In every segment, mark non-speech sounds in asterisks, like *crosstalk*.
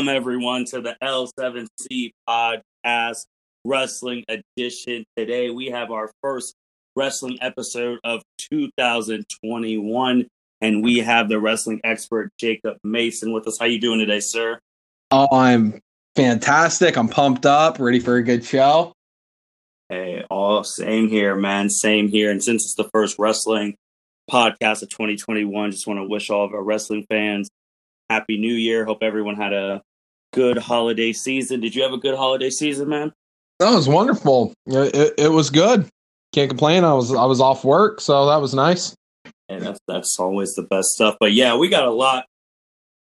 Welcome, everyone, to the L7C Podcast Wrestling Edition. Today, we have our first wrestling episode of 2021, and we have the wrestling expert Jacob Mason with us. How are you doing today, sir? Oh, I'm fantastic. I'm pumped up, ready for a good show. Hey, all same here, man. Same here. And since it's the first wrestling podcast of 2021, just want to wish all of our wrestling fans happy new year. Hope everyone had a good holiday season. Did you have a good holiday season, man? That was wonderful. It, it, it was good. Can't complain. I was I was off work, so that was nice. And that's that's always the best stuff. But yeah, we got a lot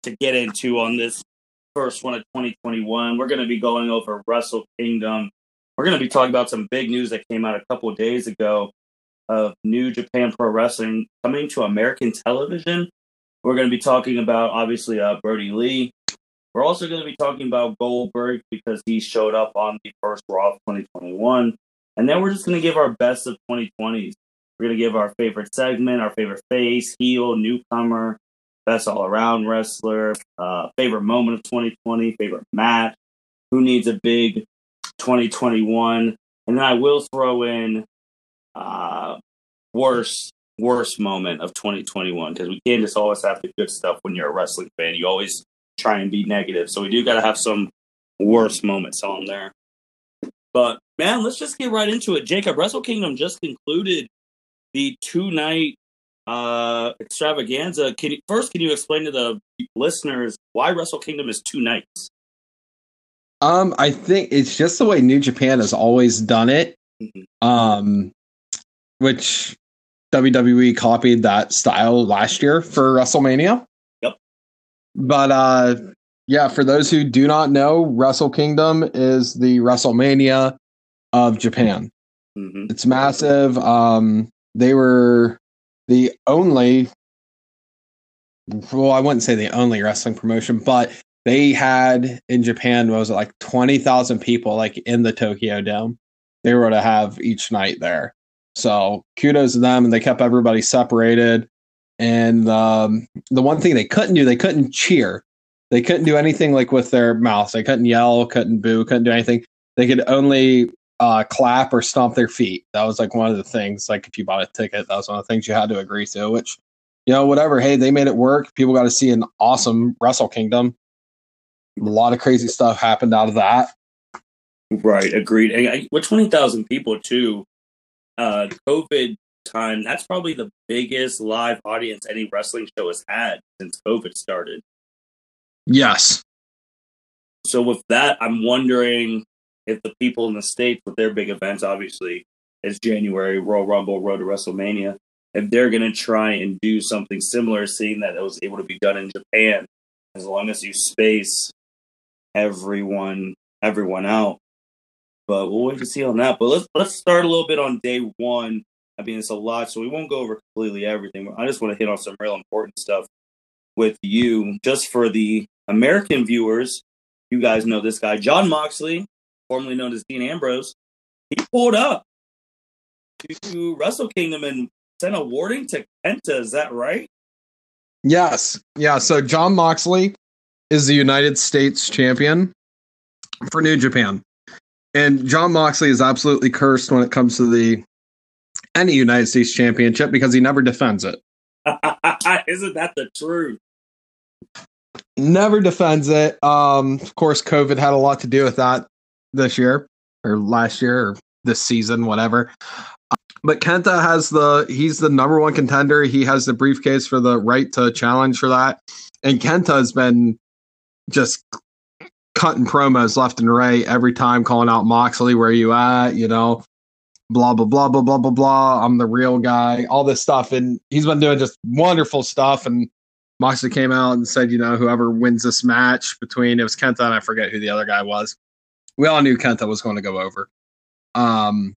to get into on this first one of 2021. We're going to be going over Wrestle Kingdom. We're going to be talking about some big news that came out a couple of days ago of New Japan Pro Wrestling coming to American television. We're going to be talking about obviously uh, Brodie Lee. We're also going to be talking about Goldberg because he showed up on the first Raw of 2021. And then we're just going to give our best of 2020s. We're going to give our favorite segment, our favorite face, heel, newcomer, best all around wrestler, uh, favorite moment of 2020, favorite match, who needs a big 2021. And then I will throw in uh, worst worst moment of 2021 because we can't just always have the good stuff when you're a wrestling fan. You always try and be negative. So we do got to have some worst moments on there. But man, let's just get right into it. Jacob, Wrestle Kingdom just concluded the two night uh extravaganza. Can you, first can you explain to the listeners why Wrestle Kingdom is two nights? Um, I think it's just the way New Japan has always done it. Mm-hmm. Um, which WWE copied that style last year for WrestleMania. But uh yeah, for those who do not know, Wrestle Kingdom is the WrestleMania of Japan. Mm-hmm. It's massive. Um they were the only well, I wouldn't say the only wrestling promotion, but they had in Japan was it like twenty thousand people like in the Tokyo Dome. They were to have each night there. So kudos to them, and they kept everybody separated. And um, the one thing they couldn't do, they couldn't cheer. They couldn't do anything like with their mouths. They couldn't yell, couldn't boo, couldn't do anything. They could only uh, clap or stomp their feet. That was like one of the things. Like if you bought a ticket, that was one of the things you had to agree to. Which, you know, whatever. Hey, they made it work. People got to see an awesome Wrestle Kingdom. A lot of crazy stuff happened out of that. Right, agreed. with twenty thousand people too, uh, COVID time, that's probably the biggest live audience any wrestling show has had since COVID started. Yes. So with that, I'm wondering if the people in the states with their big events, obviously, it's January, Royal Rumble, Road to WrestleMania, if they're going to try and do something similar, seeing that it was able to be done in Japan, as long as you space everyone everyone out. But we'll wait to see on that. But let's let's start a little bit on day one. I mean, it's a lot, so we won't go over completely everything. I just want to hit on some real important stuff with you, just for the American viewers. You guys know this guy, Jon Moxley, formerly known as Dean Ambrose. He pulled up to Wrestle Kingdom and sent a warning to Kenta. Is that right? Yes. Yeah. So Jon Moxley is the United States champion for New Japan. And Jon Moxley is absolutely cursed when it comes to the any United States championship because he never defends it. Isn't that the truth? Never defends it. Um, of course, COVID had a lot to do with that this year or last year or this season, whatever. But Kenta has the he's the number one contender. He has the briefcase for the right to challenge for that. And Kenta has been just cutting promos left and right every time, calling out Moxley, where you at? You know, blah blah blah blah blah blah blah. I'm the real guy. All this stuff, and he's been doing just wonderful stuff. And Moxley came out and said, you know, whoever wins this match between it was Kenta and I forget who the other guy was. We all knew Kenta was going to go over. Um,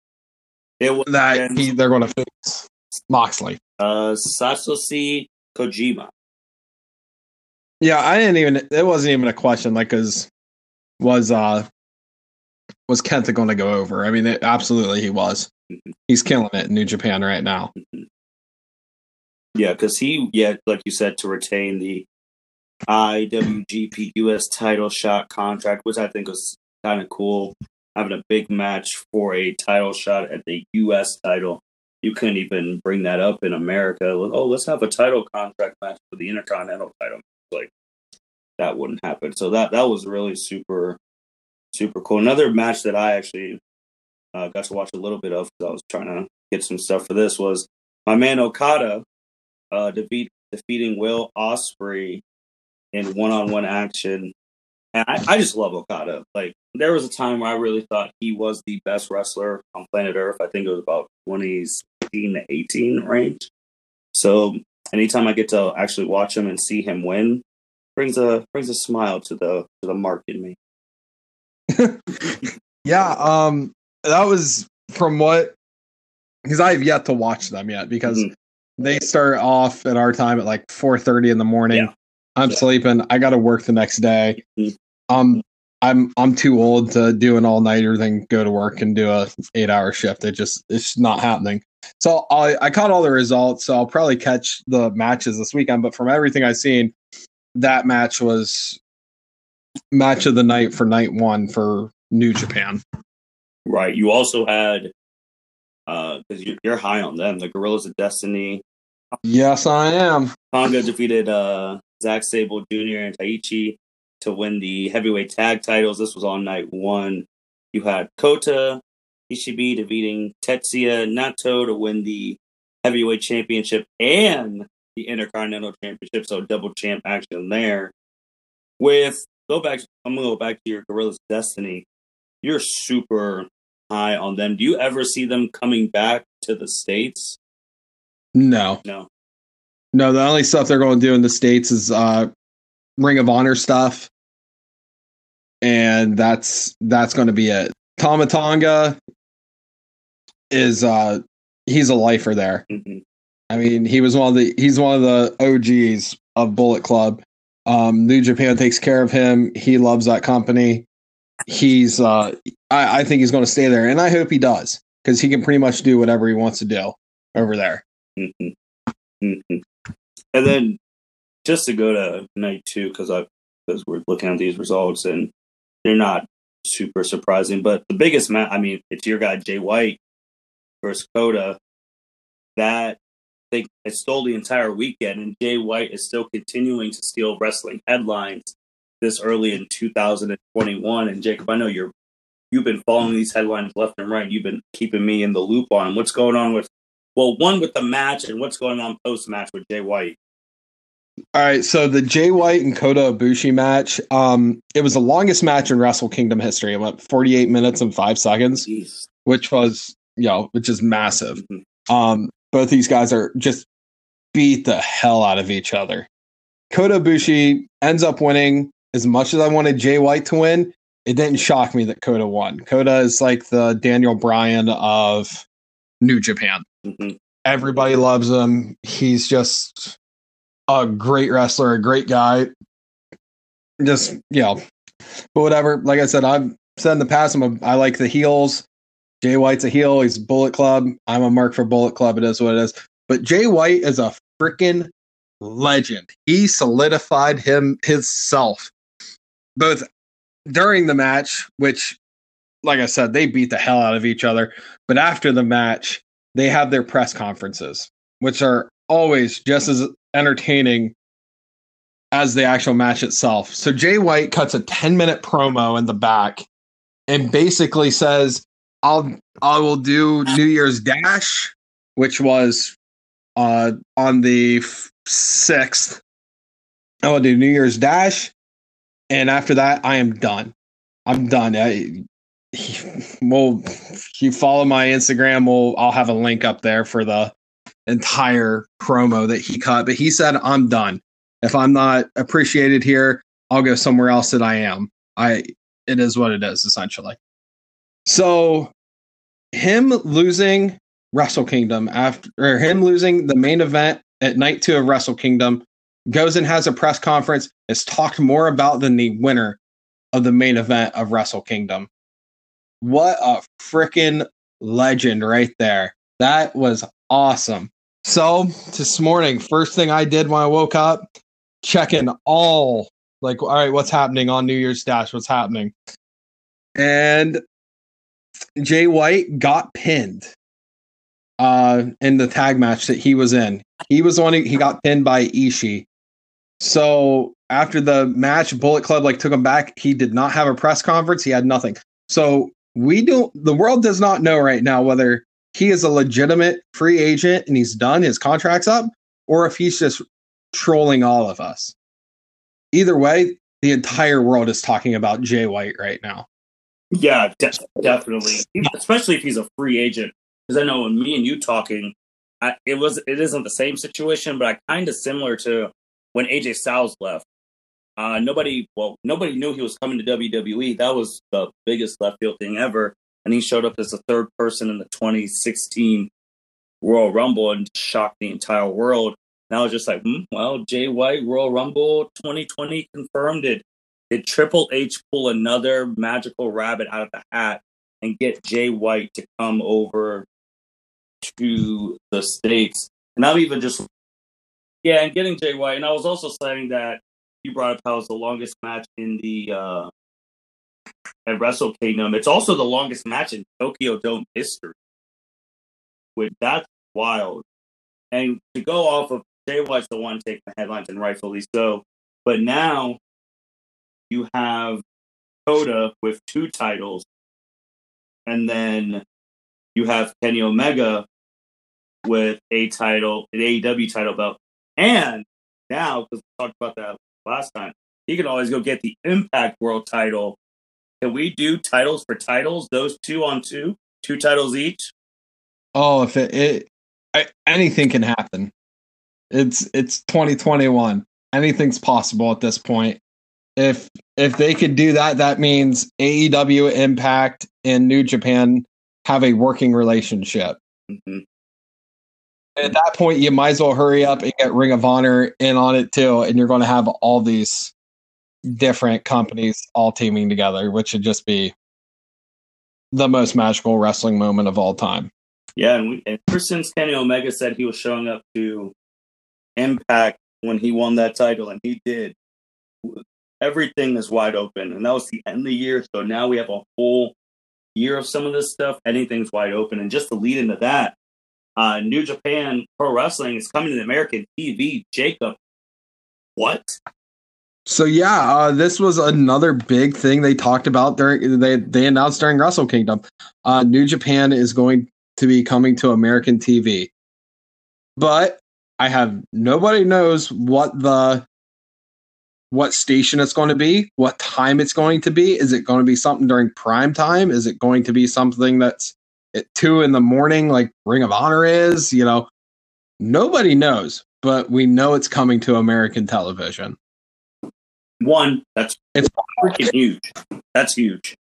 it was that he, they're going to fix Moxley. Uh, Satoshi Kojima. Yeah, I didn't even. It wasn't even a question. Like, cause was uh was Kenta going to go over? I mean, it, absolutely he was. Mm-hmm. He's killing it in New Japan right now. Mm-hmm. Yeah, because he, yeah, like you said, to retain the IWGP US title shot contract, which I think was kind of cool. Having a big match for a title shot at the US title. You couldn't even bring that up in America. Oh, let's have a title contract match for the Intercontinental title. Like that wouldn't happen. So that that was really super super cool. Another match that I actually uh, got to watch a little bit of because I was trying to get some stuff for this was my man Okada uh, defeat, defeating Will Ospreay in one-on-one action. And I, I just love Okada. Like there was a time where I really thought he was the best wrestler on planet Earth. I think it was about 2016 to 18 range. So anytime I get to actually watch him and see him win, brings a brings a smile to the to the mark in me. *laughs* yeah, um, that was from what because I have yet to watch them yet because mm-hmm. they start off at our time at like four thirty in the morning. Yeah. I'm yeah. sleeping. I got to work the next day. Mm-hmm. Um, I'm I'm too old to do an all nighter than go to work and do a eight hour shift. It just it's not happening. So I I caught all the results. So I'll probably catch the matches this weekend. But from everything I've seen, that match was match of the night for night one for New Japan. Right. You also had because uh, you're, you're high on them, the Guerrillas of Destiny. Yes, I am. Tonga defeated uh, Zack Sabre Jr. and Taichi to win the heavyweight tag titles. This was on night one. You had Kota Ibushi defeating Tetsuya Naito to win the heavyweight championship and the Intercontinental Championship. So double champ action there. With go back, I'm gonna go back to your Guerrillas Destiny. You're super high on them. Do you ever see them coming back to the states? No, no, no. The only stuff they're going to do in the states is uh, Ring of Honor stuff, and that's that's going to be it. Tama Tonga is uh he's a lifer there. Mm-hmm. I mean, he was one of the he's one of the OGs of Bullet Club. Um, New Japan takes care of him. He loves that company. He's uh, I, I think he's going to stay there, and I hope he does because he can pretty much do whatever he wants to do over there. Mm-hmm. Mm-hmm. And then just to go to night two because I because we're looking at these results and they're not super surprising, but the biggest match. I mean, it's your guy Jay White versus Kota. That they it stole the entire weekend, and Jay White is still continuing to steal wrestling headlines this early in 2021. And Jacob, I know you're you've been following these headlines left and right. You've been keeping me in the loop on what's going on with well, one with the match and what's going on post match with Jay White. All right, so the Jay White and Kota Ibushi match, um, it was the longest match in Wrestle Kingdom history. It went 48 minutes and five seconds, Jeez. which was, you know, which is massive. Mm-hmm. Um, both these guys are just beat the hell out of each other. Kota Ibushi ends up winning. As much as I wanted Jay White to win, it didn't shock me that Kota won. Kota is like the Daniel Bryan of New Japan. Mm-hmm. Everybody loves him. He's just a great wrestler, a great guy. Just you know, but whatever. Like I said, I've said in the past, I'm a, I like the heels. Jay White's a heel. He's Bullet Club. I'm a mark for Bullet Club. It is what it is. But Jay White is a freaking legend. He solidified him himself, both during the match, which, like I said, they beat the hell out of each other. But after the match, they have their press conferences, which are always just as entertaining as the actual match itself. So Jay White cuts a 10 minute promo in the back and basically says, I'll I will do New Year's Dash, which was uh on the sixth. I will do New Year's Dash, and after that, I am done. I'm done. I, well, if you follow my Instagram, we'll I'll have a link up there for the entire promo that he cut. But he said, "I'm done. If I'm not appreciated here, I'll go somewhere else that I am." I it is what it is essentially. So him losing Wrestle Kingdom after or him losing the main event at night two of Wrestle Kingdom goes and has a press conference, is talked more about than the winner of the main event of Wrestle Kingdom. What a freaking legend right there. That was awesome. So this morning, first thing I did when I woke up, checking all like, all right, what's happening on New Year's Dash? What's happening? And Jay White got pinned uh in the tag match that he was in. He was the on he got pinned by Ishii. So after the match, Bullet Club like took him back. He did not have a press conference. He had nothing. So we don't the world does not know right now whether he is a legitimate free agent and he's done, his contract's up, or if he's just trolling all of us. Either way, the entire world is talking about Jay White right now. Yeah, de- definitely. Especially if he's a free agent. Because I know when me and you talking, I, it was it isn't the same situation, but I kind of similar to when AJ Styles left. Uh, nobody, well, nobody knew he was coming to WWE. That was the biggest left field thing ever, and he showed up as the third person in the 2016 Royal Rumble and shocked the entire world. And I was just like, hmm, well, Jay White Royal Rumble 2020 confirmed it. Did Triple H pull another magical rabbit out of the hat and get Jay White to come over to the states? And I'm even just yeah, and getting Jay White. And I was also saying that you brought up how it's the longest match in the uh, at Wrestle Kingdom. It's also the longest match in Tokyo Dome history. With that's wild. And to go off of Jay White's the one taking the headlines, and rightfully so. But now you have Kota with two titles, and then you have Kenny Omega with a title, an AEW title belt, and now because we talked about that last time, he can always go get the Impact World title. Can we do titles for titles? Those two on two, two titles each. Oh, if it, it I, anything can happen. It's it's 2021. Anything's possible at this point. If if they could do that, that means AEW, Impact, and New Japan have a working relationship. Mm-hmm. At that point, you might as well hurry up and get Ring of Honor in on it too, and you're going to have all these different companies all teaming together, which would just be the most magical wrestling moment of all time. Yeah, and, we, and ever since Kenny Omega said he was showing up to Impact when he won that title, and he did, everything is wide open. And that was the end of the year, so now we have a whole year of some of this stuff. Anything's wide open, and just to lead into that, uh, New Japan Pro Wrestling is coming to American TV. Jacob, what? So yeah, uh, this was another big thing they talked about during they they announced during Wrestle Kingdom. Uh, New Japan is going to be coming to American TV, but I have nobody knows what the what station it's going to be, what time it's going to be. Is it going to be something during prime time? Is it going to be something that's at two in the morning, like Ring of Honor is? You know, nobody knows, but we know it's coming to American television. One, that's it's freaking huge. That's huge.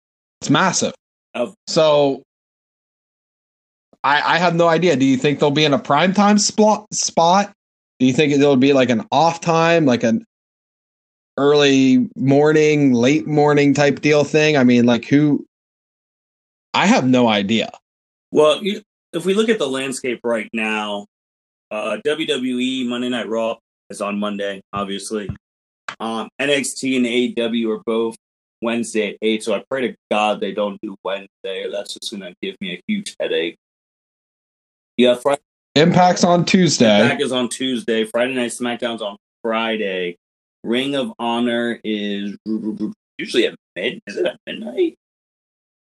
It's massive. Oh. So I, I have no idea. Do you think they'll be in a prime time spot spot? Do you think it'll be like an off time, like an early morning, late morning type deal thing? I mean, like who I have no idea. Well, if we look at the landscape right now, uh, WWE Monday Night Raw is on Monday, obviously. Um, NXT and AEW are both Wednesday at 8, so I pray to God they don't do Wednesday, that's just going to give me a huge headache. Yeah, Friday. Impact's on Tuesday. Impact is on Tuesday. Friday Night SmackDown's on Friday. Ring of Honor is usually at mid. Is it at midnight?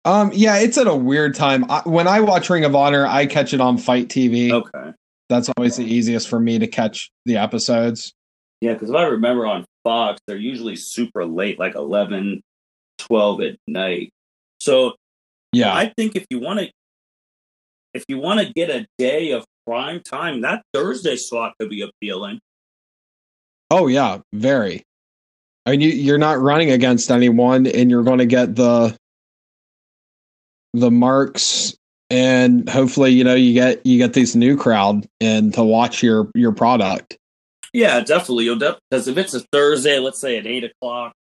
Um, yeah, it's at a weird time. I, when I watch Ring of Honor, I catch it on FITE TV. Okay, that's always the easiest for me to catch the episodes. Yeah, because if I remember on Fox, they're usually super late, like 11, 12 at night. So, yeah, I think if you want to, if you want to get a day of prime time, that Thursday slot could be appealing. Oh yeah, very. I mean, you, you're not running against anyone, and you're going to get the the marks, and hopefully, you know, you get you get this new crowd and to watch your your product. Yeah, definitely. You'll because if it's a Thursday, let's say at eight o'clock,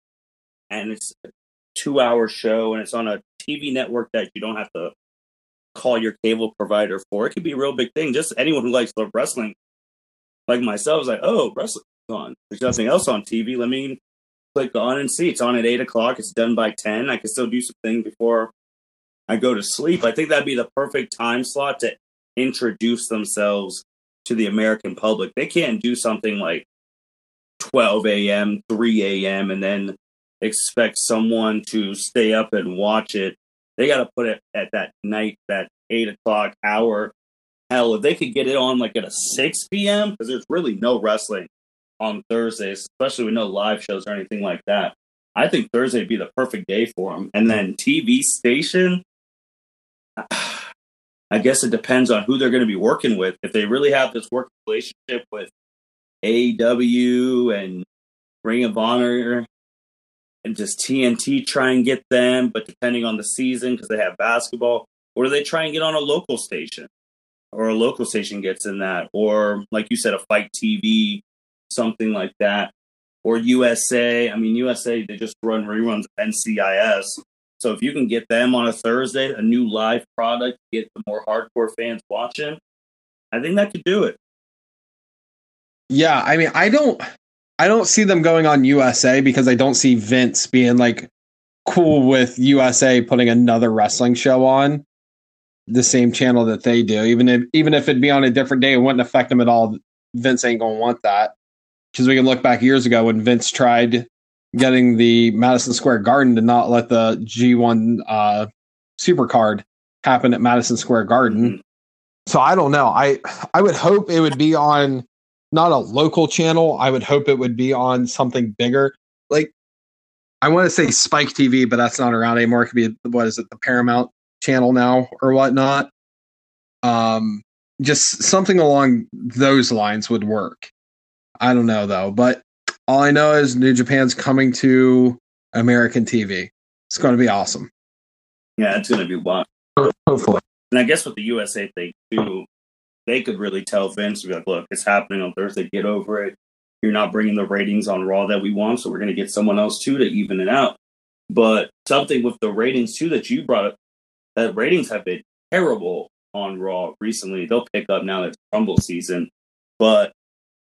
and it's a two-hour show, and it's on a TV network that you don't have to call your cable provider for, it could be a real big thing. Just anyone who likes wrestling, like myself, is like, oh, wrestling. On? There's nothing else on TV. Let me click on and see. It's on at eight o'clock. It's done by ten. I can still do something before I go to sleep. I think that'd be the perfect time slot to introduce themselves to the American public. They can't do something like 12 a.m., 3 a.m., and then expect someone to stay up and watch it. They got to put it at that night, that eight o'clock hour. Hell, if they could get it on like at a 6 p.m., because there's really no wrestling on Thursdays, especially with no live shows or anything like that. I think Thursday would be the perfect day for them. And then TV station, *sighs* I guess it depends on who they're going to be working with. If they really have this working relationship with AEW and Ring of Honor and just TNT try and get them, but depending on the season because they have basketball, or do they try and get on a local station? Or a local station gets in that, or like you said, a FITE TV, something like that, or USA. I mean, USA they just run reruns of NCIS, so if you can get them on a Thursday, a new live product, get the more hardcore fans watching, I think that could do it. Yeah, I mean, I don't I don't see them going on USA because I don't see Vince being like cool with USA putting another wrestling show on the same channel that they do. Even if even if it'd be on a different day, it wouldn't affect them at all. Vince ain't gonna want that. Because we can look back years ago when Vince tried getting the Madison Square Garden to not let the G1 uh, Supercard happen at Madison Square Garden. Mm-hmm. So I don't know. I I would hope it would be on not a local channel. I would hope it would be on something bigger. Like I want to say Spike TV, but that's not around anymore. It could be what is it, the Paramount channel now or whatnot. Um, just something along those lines would work. I don't know though, but all I know is New Japan's coming to American TV. It's going to be awesome. Yeah, it's going to be wild. Hopefully. And I guess with the USA thing too, they could really tell Vince, to be like, look, it's happening on Thursday. Get over it. You're not bringing the ratings on Raw that we want, so we're going to get someone else too to even it out. But something with the ratings too that you brought up, that ratings have been terrible on Raw recently. They'll pick up now that it's Rumble season, but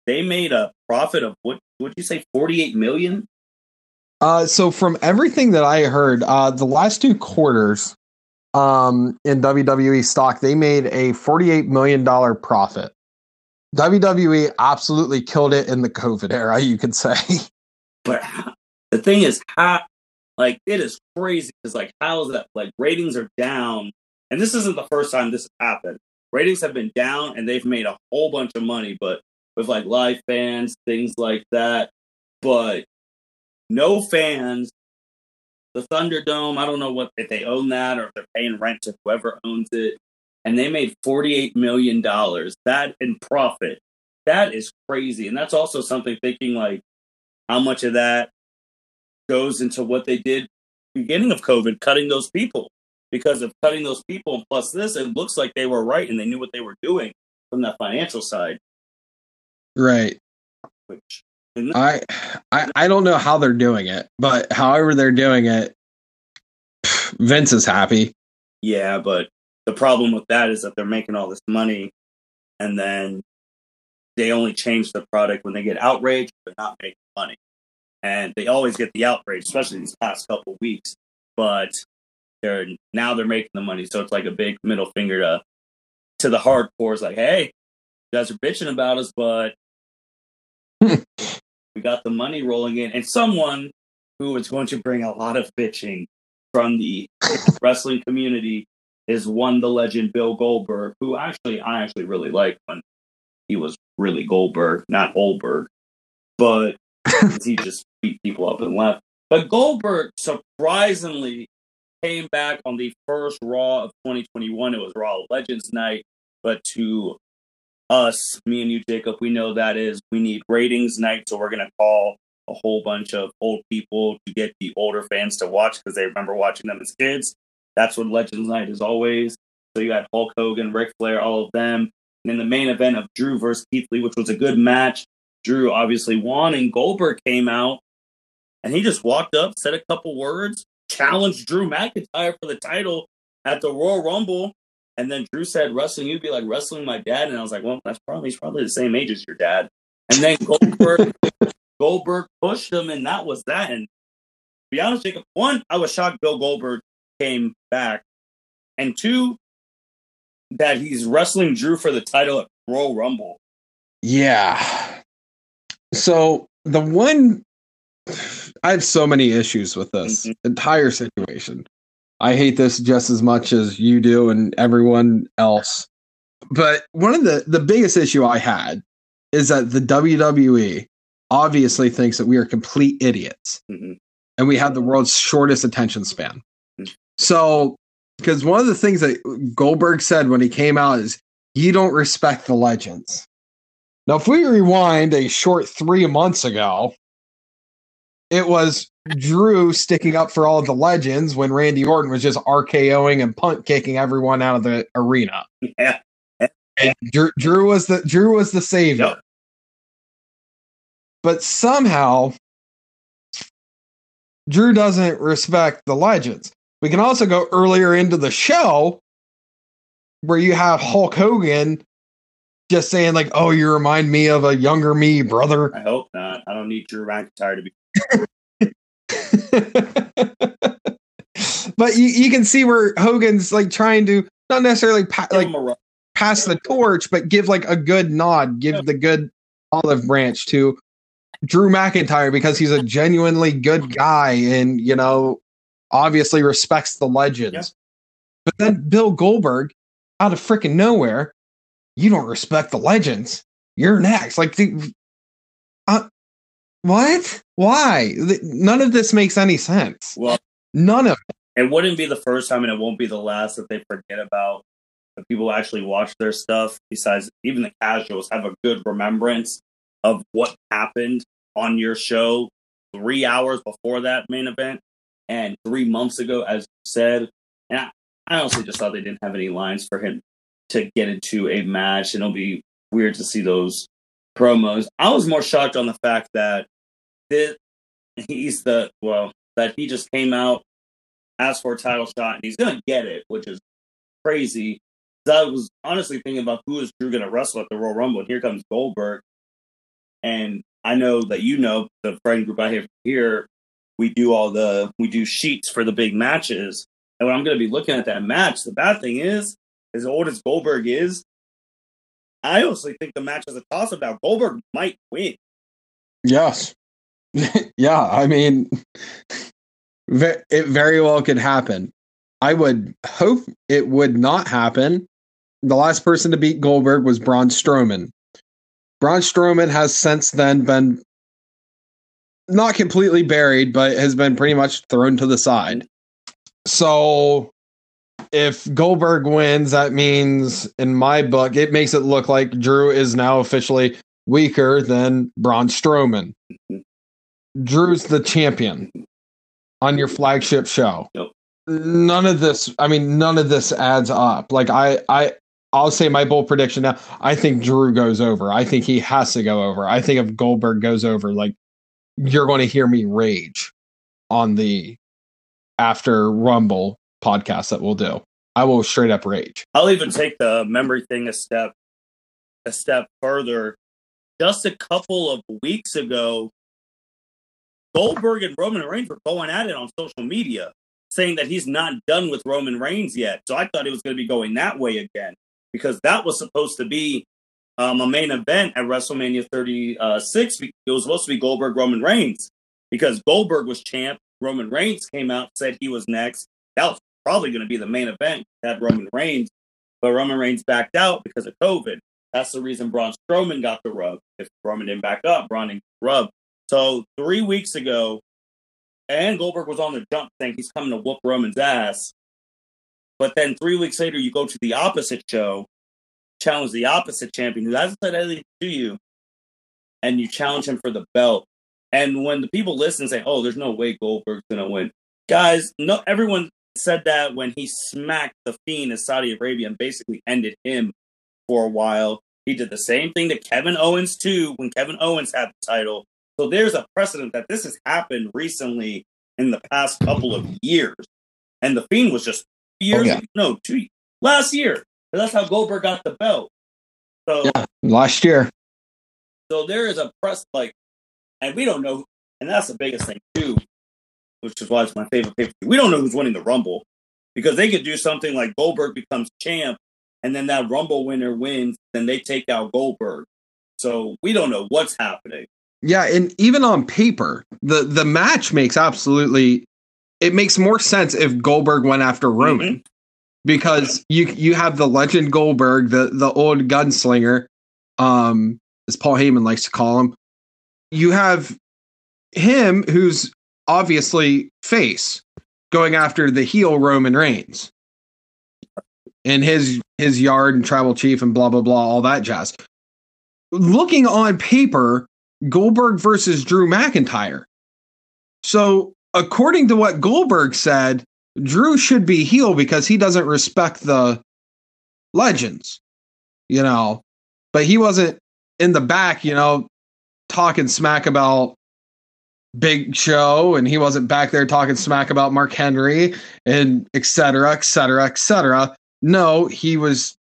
they made a profit of what would you say 48 million? Uh, so from everything that I heard, uh, the last two quarters, um, in WWE stock, they made a $48 million profit. WWE absolutely killed it in the COVID era, you could say. *laughs* But the thing is, how, like, it is crazy because, like, how is that? Like, ratings are down. And this isn't the first time this has happened. Ratings have been down and they've made a whole bunch of money, but with like live fans, things like that. But no fans the Thunderdome, I don't know what if they own that or if they're paying rent to whoever owns it. And they made $48 million. That in profit. That is crazy. And that's also something thinking like how much of that goes into what they did beginning of COVID, cutting those people. Because of cutting those people plus this, it looks like they were right and they knew what they were doing from that financial side. Right. Which I, I I don't know how they're doing it, but however they're doing it, Vince is happy. Yeah, but the problem with that is that they're making all this money, and then they only change the product when they get outraged. They're not making money, and they always get the outrage, especially these past couple weeks. But they're now they're making the money, so it's like a big middle finger to to the hardcores. Like, hey, you guys are bitching about us, but we got the money rolling in, and someone who is going to bring a lot of bitching from the wrestling community is one the legend Bill Goldberg, who actually I actually really like when he was really Goldberg, not Oldberg, but *laughs* he just beat people up and left. But Goldberg surprisingly came back on the first Raw of 2021. It was Raw Legends Night, but to us, me and you, Jacob, we know that is we need ratings night, so we're gonna call a whole bunch of old people to get the older fans to watch because they remember watching them as kids. That's what Legends Night is always. So you got Hulk Hogan, Ric Flair, all of them. And in the main event of Drew versus Keith Lee, which was a good match, Drew obviously won, and Goldberg came out and he just walked up, said a couple words, challenged Drew McIntyre for the title at the Royal Rumble, and then Drew said, wrestling, you'd be like wrestling my dad. And I was like, well, that's probably, he's probably the same age as your dad. And then Goldberg *laughs* Goldberg pushed him, and that was that. And to be honest, Jacob, one, I was shocked Bill Goldberg came back, and two, that he's wrestling Drew for the title at Royal Rumble. Yeah. So the one I have so many issues with this mm-hmm. entire situation. I hate this just as much as you do and everyone else. But one of the the biggest issue I had is that the WWE obviously thinks that we are complete idiots mm-hmm. and we have the world's shortest attention span. Mm-hmm. So, because one of the things that Goldberg said when he came out is, you don't respect the legends. Now, if we rewind a short three months ago, it was Drew sticking up for all of the legends when Randy Orton was just RKOing and punt kicking everyone out of the arena. Yeah. And Drew, Drew was the Drew was the savior. Yep. But somehow Drew doesn't respect the legends. We can also go earlier into the show where you have Hulk Hogan just saying like, "Oh, you remind me of a younger me, brother." I hope not. I don't need Drew McIntyre to be. *laughs* *laughs* but you, you can see where Hogan's like trying to not necessarily pa- like pass the torch, but give like a good nod, give the good olive branch to Drew McIntyre because he's a genuinely good guy and you know obviously respects the legends. Yeah. But then Bill Goldberg, out of freaking nowhere, you don't respect the legends. You're next. Like, the, uh, what? Why? None of this makes any sense. Well, none of it. It wouldn't be the first time, and it won't be the last that they forget about the people who actually watch their stuff. Besides, even the casuals have a good remembrance of what happened on your show three hours before that main event and three months ago, as you said. And I, I honestly just thought they didn't have any lines for him to get into a match, and it'll be weird to see those promos. I was more shocked on the fact that this, he's the well that he just came out, asked for a title shot, and he's gonna get it, which is crazy. I was honestly thinking about who is Drew gonna wrestle at the Royal Rumble, and here comes Goldberg, and I know that you know the friend group I have here. We do all the we do sheets for the big matches, and when I'm going to be looking at that match, the bad thing is, as old as Goldberg is, I honestly think the match is a toss up. Goldberg might win. Yes, *laughs* yeah. I mean, it very well could happen. I would hope it would not happen. The last person to beat Goldberg was Braun Strowman. Braun Strowman has since then been not completely buried, but has been pretty much thrown to the side. So if Goldberg wins, that means in my book, it makes it look like Drew is now officially weaker than Braun Strowman. Drew's the champion on your flagship show. Yep. None of this, I mean, none of this adds up. Like I, I, I'll say my bold prediction now. I think Drew goes over. I think he has to go over. I think if Goldberg goes over, like you're going to hear me rage on the after Rumble podcast that we'll do. I will straight up rage. I'll even take the memory thing a step a step further. Just a couple of weeks ago, Goldberg and Roman Reigns were going at it on social media, saying that he's not done with Roman Reigns yet. So I thought it was going to be going that way again because that was supposed to be um, a main event at WrestleMania 36. It was supposed to be Goldberg Roman Reigns because Goldberg was champ. Roman Reigns came out said he was next. That was probably going to be the main event. Had Roman Reigns, but Roman Reigns backed out because of COVID. That's the reason Braun Strowman got the rub. If Roman didn't back up, Braun didn't rub. So three weeks ago, and Goldberg was on the jump saying he's coming to whoop Roman's ass. But then three weeks later, you go to the opposite show, challenge the opposite champion who hasn't said anything to you, and you challenge him for the belt. And when the people listen and say, "Oh, there's no way Goldberg's gonna win," guys, no, everyone said that when he smacked the Fiend in Saudi Arabia and basically ended him for a while. He did the same thing to Kevin Owens too when Kevin Owens had the title. So there's a precedent that this has happened recently in the past couple of years. And the Fiend was just years, oh, yeah. no, two last year. That's how Goldberg got the belt. So yeah, last year. So there is a press like, and we don't know, and that's the biggest thing too, which is why it's my favorite paper. We don't know who's winning the Rumble because they could do something like Goldberg becomes champ, and then that Rumble winner wins, then they take out Goldberg. So we don't know what's happening. Yeah, and even on paper, the the match makes absolutely it makes more sense if Goldberg went after Roman. Mm-hmm. Because you you have the legend Goldberg, the the old gunslinger, um, as Paul Heyman likes to call him. You have him who's obviously face going after the heel Roman Reigns in his his yard and tribal chief and blah blah blah all that jazz. Looking on paper, Goldberg versus Drew McIntyre. So, according to what Goldberg said, Drew should be heel because he doesn't respect the legends, you know. But he wasn't in the back, you know, talking smack about Big Show, and he wasn't back there talking smack about Mark Henry and et cetera, et cetera, et cetera. No, he was.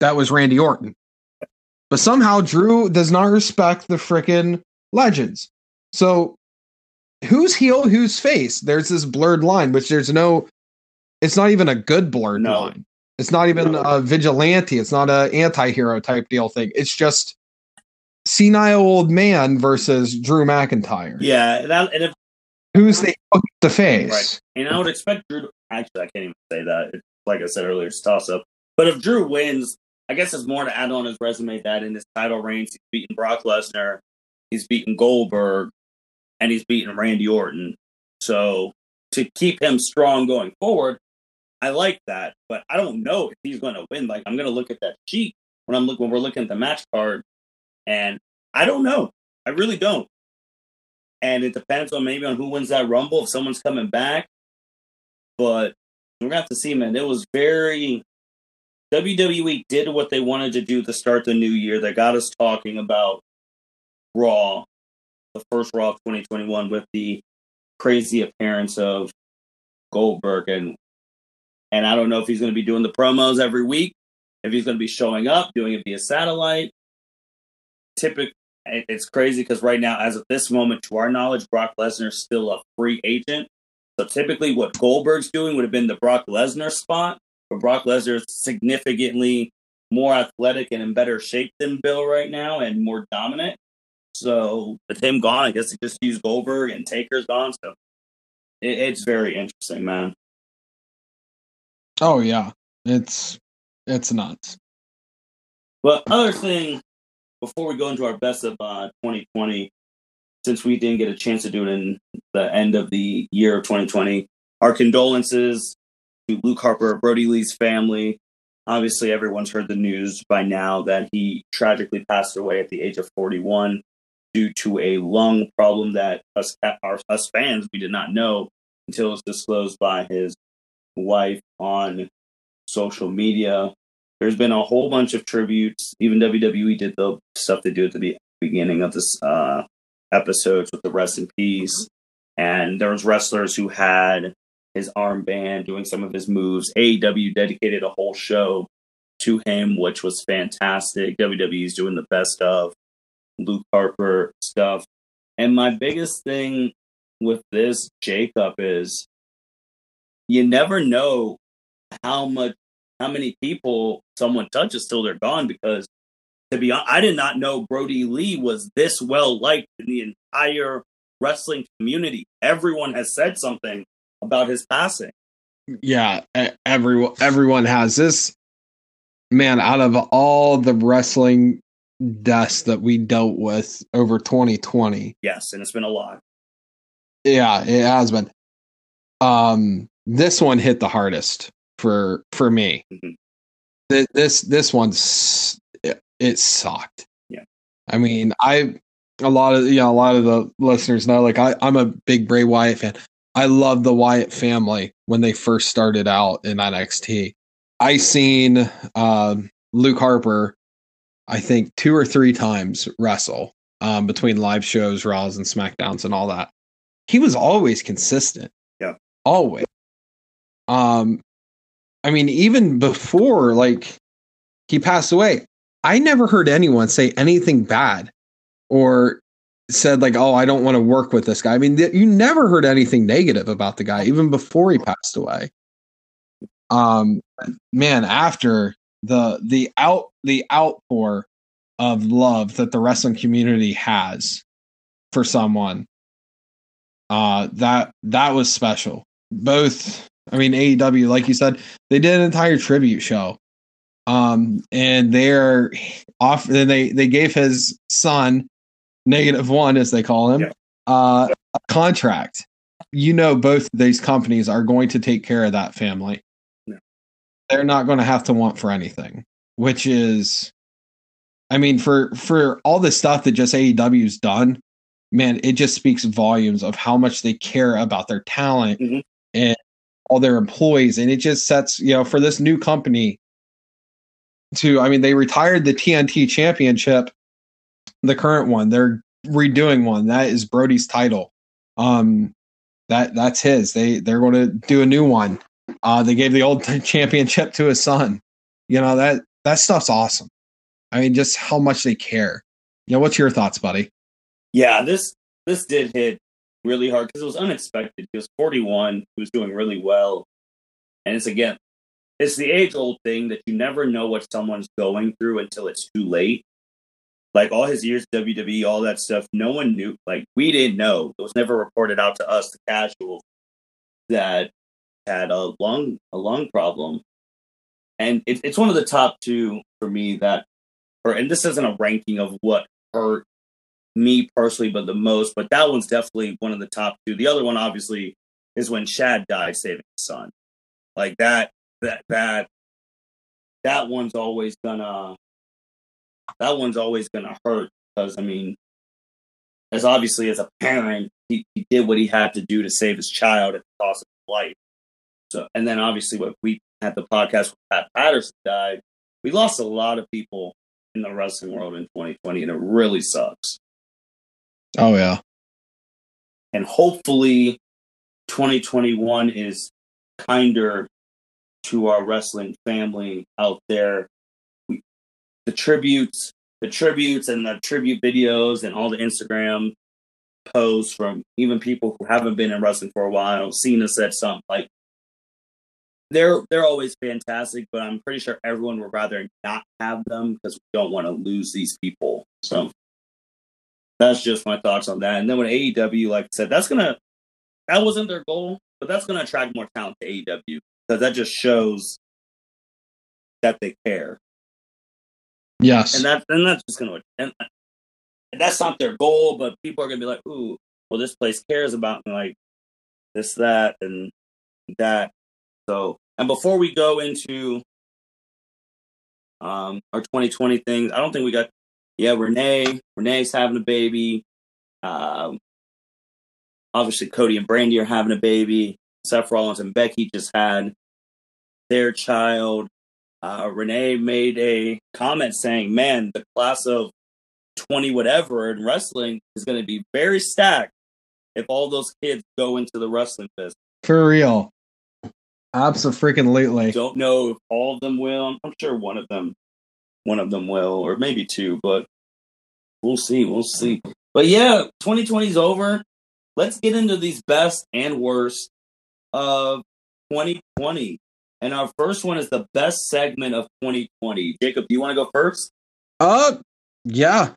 That was Randy Orton. But somehow Drew does not respect the freaking legends. So who's heel, who's face? There's this blurred line, which there's no. It's not even a good blurred no. line. It's not even no. a vigilante. It's not a anti-hero type deal thing. It's just senile old man versus Drew McIntyre. Yeah, that, and if who's the the face? Right. And I would expect Drew. To, actually, I can't even say that. It's, like I said earlier, it's toss up. But if Drew wins, I guess it's more to add on his resume that in his title reigns, he's beaten Brock Lesnar, he's beaten Goldberg, and he's beaten Randy Orton. So to keep him strong going forward, I like that. But I don't know if he's going to win. Like I'm going to look at that sheet when I'm look when we're looking at the match card, and I don't know. I really don't. And it depends on maybe on who wins that rumble if someone's coming back. But we're gonna have to see, man. It was very WWE did what they wanted to do to start the new year. They got us talking about Raw, the first Raw of 2021, with the crazy appearance of Goldberg, and and I don't know if he's going to be doing the promos every week, if he's going to be showing up, doing it via satellite. Typically, it's crazy because right now, as of this moment, to our knowledge, Brock Lesnar is still a free agent. So typically, what Goldberg's doing would have been the Brock Lesnar spot, but Brock Lesnar is significantly more athletic and in better shape than Bill right now and more dominant. So with him gone, I guess he just used Goldberg and Taker's gone. So it, it's very interesting, man. Oh yeah, it's it's nuts. But other thing, before we go into our best of uh, 2020, since we didn't get a chance to do it in the end of the year of 2020, our condolences to Luke Harper, Brodie Lee's family. Obviously, everyone's heard the news by now that he tragically passed away at the age of 41 due to a lung problem that us, our, us fans we did not know until it was disclosed by his wife on social media. There's been a whole bunch of tributes. Even WWE did the stuff they do at the beginning of this uh, episodes with the rest in peace. And there was wrestlers who had his armband, doing some of his moves. AEW dedicated a whole show to him, which was fantastic. WWE is doing the best of Luke Harper stuff. And my biggest thing with this Jacob is you never know how much how many people someone touches till they're gone because to be honest, I did not know Brodie Lee was this well liked in the entire wrestling community. Everyone has said something about his passing. Yeah, everyone everyone has this man out of all the wrestling deaths that we dealt with over 2020. Yes, and it's been a lot. Yeah, it has been. Um this one hit the hardest for for me. Mm-hmm. This this one's it, sucked. Yeah. I mean, I a lot of you know a lot of the listeners know like I I'm a big Bray Wyatt fan. I love the Wyatt family when they first started out in NXT. I seen um, Luke Harper, I think two or three times wrestle um, between live shows, Raws, and Smackdowns, and all that. He was always consistent. Yeah, always. Um, I mean, even before like he passed away, I never heard anyone say anything bad or said like, "Oh, I don't want to work with this guy." I mean, th- you never heard anything negative about the guy even before he passed away. Um, man, after the the out the outpour of love that the wrestling community has for someone, uh, that that was special. Both, I mean, AEW, like you said, they did an entire tribute show. Um, and they're off. They they gave his son negative one, as they call him, yeah. uh, a contract. You know, both these companies are going to take care of that family. Yeah. They're not going to have to want for anything, which is, I mean, for for all the stuff that just AEW's done, man, it just speaks volumes of how much they care about their talent mm-hmm. and all their employees, and it just sets you know for this new company to. I mean, they retired the TNT Championship the current one. They're redoing one. That is Brodie's title. Um, that that's his. They they're going to do a new one. Uh, they gave the old *laughs* championship to his son. You know that that stuff's awesome. I mean, just how much they care. You know, what's your thoughts, buddy? Yeah, this this did hit really hard because it was unexpected. He was 41. He was doing really well, and it's again, it's the age old thing that you never know what someone's going through until it's too late like all his years WWE, all that stuff, no one knew. Like we didn't know. It was never reported out to us, the casuals, that had a lung a lung problem, and it, it's one of the top two for me that, or and this isn't a ranking of what hurt me personally, but the most. But that one's definitely one of the top two. The other one, obviously, is when Shad died saving his son. Like that, that that that one's always gonna that one's always to hurt because I mean, as obviously as a parent, he, he did what he had to do to save his child at the cost of his life. So, and then obviously, what we had the podcast with Pat Patterson died, we lost a lot of people in the wrestling world in 2020, and it really sucks. Oh yeah, and hopefully, 2021 is kinder to our wrestling family out there the tributes, the tributes and the tribute videos and all the Instagram posts from even people who haven't been in wrestling for a while. Cena said something like they're they're always fantastic, but I'm pretty sure everyone would rather not have them because we don't want to lose these people. So that's just my thoughts on that. And then with AEW, like I said, that's gonna that wasn't their goal, but that's gonna attract more talent to AEW because that just shows that they care. Yes, and that and that's just gonna and, and that's not their goal, but people are gonna be like, "Ooh, well, this place cares about me, like this, that, and that." So, and before we go into um our 2020 things, I don't think we got. Yeah, Renee. Renee's having a baby. Um, obviously Cody and Brandi are having a baby. Seth Rollins and Becky just had their child uh, Renee made a comment saying, "Man, the class of twenty whatever in wrestling is going to be very stacked if all those kids go into the wrestling business." For real, absolutely. Don't know if all of them will. I'm sure one of them, one of them will, or maybe two, but we'll see. We'll see. But yeah, 2020 is over. Let's get into these best and worst of 2020. And our first one is the best segment of 2020. Jacob, do you want to go first? Uh, yeah.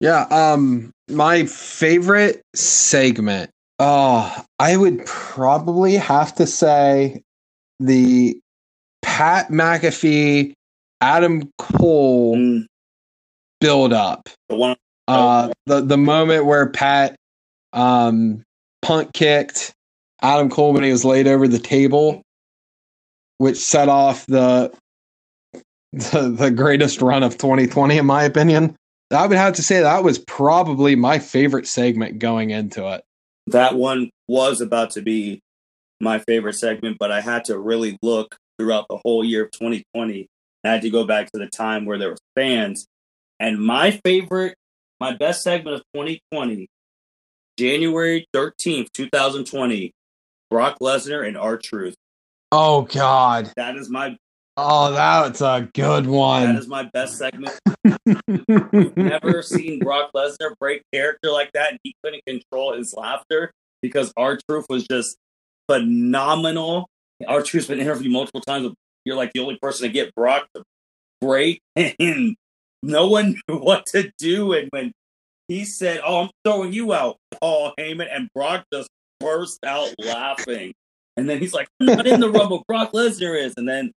Yeah. Um, my favorite segment. Oh, I would probably have to say the Pat McAfee, Adam Cole mm. build up. The one. Uh, the the moment where Pat um punt kicked Adam Cole when he was laid over the table which set off the, the the greatest run of 2020 in my opinion. I would have to say that was probably my favorite segment going into it. That one was about to be my favorite segment, but I had to really look throughout the whole year of 2020. I had to go back to the time where there were fans. And my favorite, my best segment of 2020, January 13th, 2020, Brock Lesnar and R-Truth. Oh God, that is my Oh, that's a good one. That is my best segment. never *laughs* seen Brock Lesnar break character like that, and he couldn't control his laughter because R-Truth was just phenomenal. R-Truth's been interviewed multiple times. You're like the only person to get Brock to break, *laughs* and no one *laughs* knew what to do. And when he said, "Oh, I'm throwing you out, Paul Heyman," and Brock just burst out laughing. And then he's like, "I'm not in the *laughs* Rumble. Brock Lesnar is." And then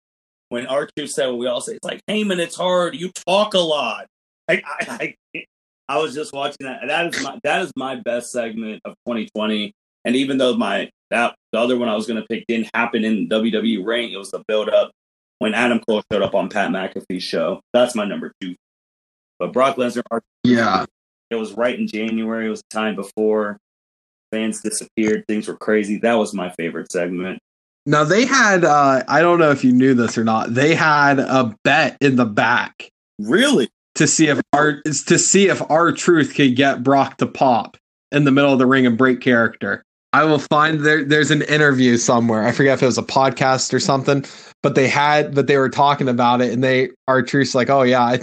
when R-Truth said what we all say, it's like, Heyman, it's hard. You talk a lot. I, I, I, I was just watching that. That is my that is my best segment of 2020. And even though my that the other one I was going to pick didn't happen in WWE ring, it was the build up when Adam Cole showed up on Pat McAfee's show. That's my number two. But Brock Lesnar, yeah, it was right in January. It was the time before fans disappeared. Things were crazy. That was my favorite segment. Now they had uh I don't know if you knew this or not. They had a bet in the back. Really? To see if our to see if R-Truth could get Brock to pop in the middle of the ring and break character. I will find there there's an interview somewhere. I forget if it was a podcast or something, but they had but they were talking about it and they R-Truth's like, "Oh yeah, I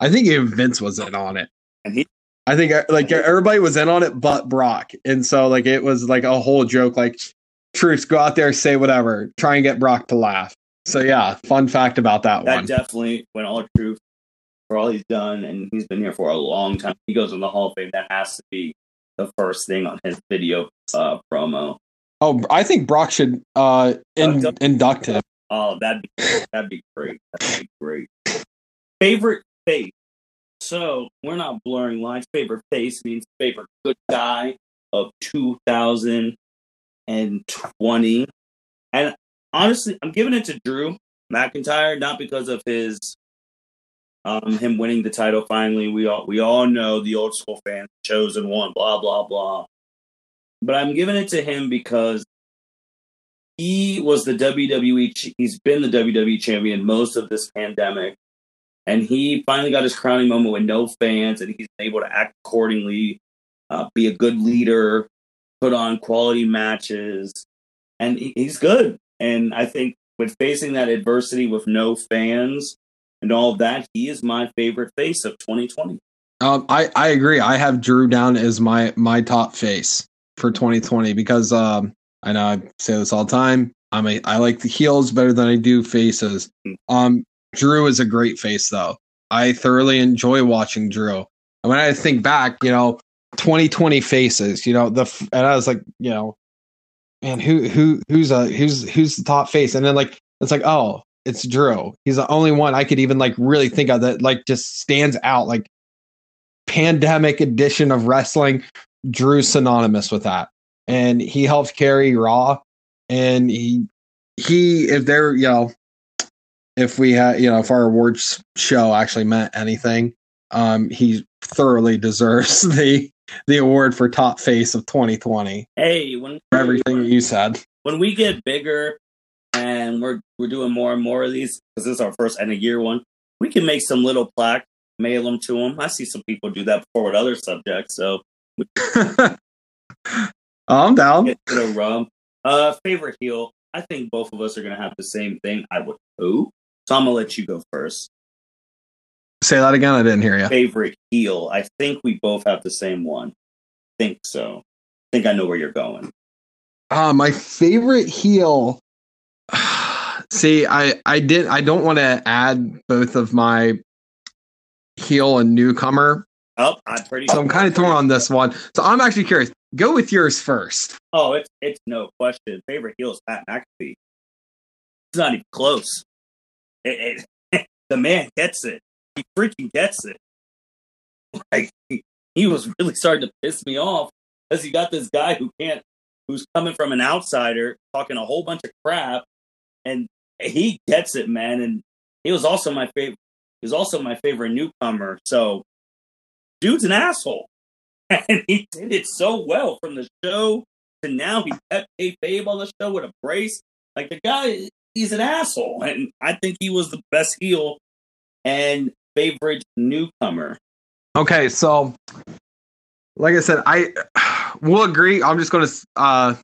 I think even Vince was in on it." And he I think uh, like everybody was in on it but Brock. And so like it was like a whole joke like troops go out there, say whatever, try and get Brock to laugh. So yeah, fun fact about that, that one. definitely when all truth for all he's done, and he's been here for a long time. He goes in the Hall of Fame. That has to be the first thing on his video uh, promo. Oh, I think Brock should uh, in, induct him. Oh, that'd be that'd be great. That'd be great. Favorite face. So we're not blurring lines. Favorite face means favorite good guy of 2020. And honestly, I'm giving it to Drew McIntyre, not because of his um him winning the title finally. We all we all know the old school fans chosen one, blah blah blah. But I'm giving it to him because he was the WWE he's been the WWE champion most of this pandemic. And he finally got his crowning moment with no fans, and he's able to act accordingly, uh, be a good leader, put on quality matches, and he's good. And I think with facing that adversity with no fans and all of that, he is my favorite face of 2020. Um, I I agree. I have Drew down as my my top face for 2020 because um, I know I say this all the time. I'm a I like the heels better than I do faces. Hmm. Um, Drew is a great face though. I thoroughly enjoy watching Drew. And when I think back, you know, 2020 faces, you know, the and I was like, you know, man, who who who's a who's who's the top face? And then like it's like, oh, it's Drew. He's the only one I could even like really think of that like just stands out. Like pandemic edition of wrestling, Drew synonymous with that. And he helped carry Raw. And he he if there, you know, if we had, you know, if our awards show actually meant anything, um, he thoroughly deserves *laughs* the the award for top face of 2020. Hey, when for everything you said. When we get bigger and we're we're doing more and more of these because this is our first end of year one, we can make some little plaque, mail them to them. I see some people do that before with other subjects, so. I'm *laughs* down. Get rum. Uh, favorite heel. I think both of us are gonna have the same thing. I would hope. So I'm gonna let you go first. Say that again. I didn't hear you. Favorite heel. I think we both have the same one. Think so. I think I know where you're going. Uh, my favorite heel. See, I I did I don't want to add both of my heel and newcomer. Oh, I'm pretty. So I'm kind of torn on this one. So I'm actually curious. Go with yours first. Oh, it's it's no question. Favorite heel is Pat McAfee. It's not even close. It, it, *laughs* the man gets it he freaking gets it. Like he was really starting to piss me off because he got this guy who can't, who's coming from an outsider, talking a whole bunch of crap, and he gets it, man. And he was also my favorite. He was also my favorite newcomer. So, dude's an asshole, *laughs* and he did it so well from the show to now. He kept kayfabe on the show with a brace. Like the guy, he's an asshole, and I think he was the best heel. And favorite newcomer? Okay, so like I said, I *sighs* will agree. I'm just gonna uh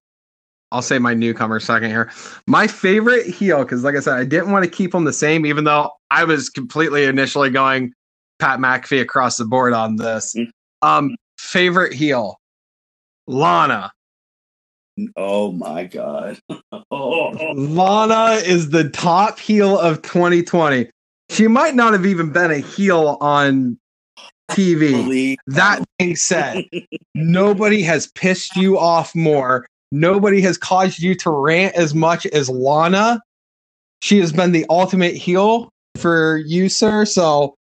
I'll say my newcomer second here. My favorite heel, because like I said, I didn't want to keep them the same, even though I was completely initially going Pat McAfee across the board on this. Mm. Um, favorite heel, Lana. Oh my god. *laughs* Lana is the top heel of 2020. She might not have even been a heel on TV. That being said, *laughs* nobody has pissed you off more. Nobody has caused you to rant as much as Lana. She has been the ultimate heel for you, sir. So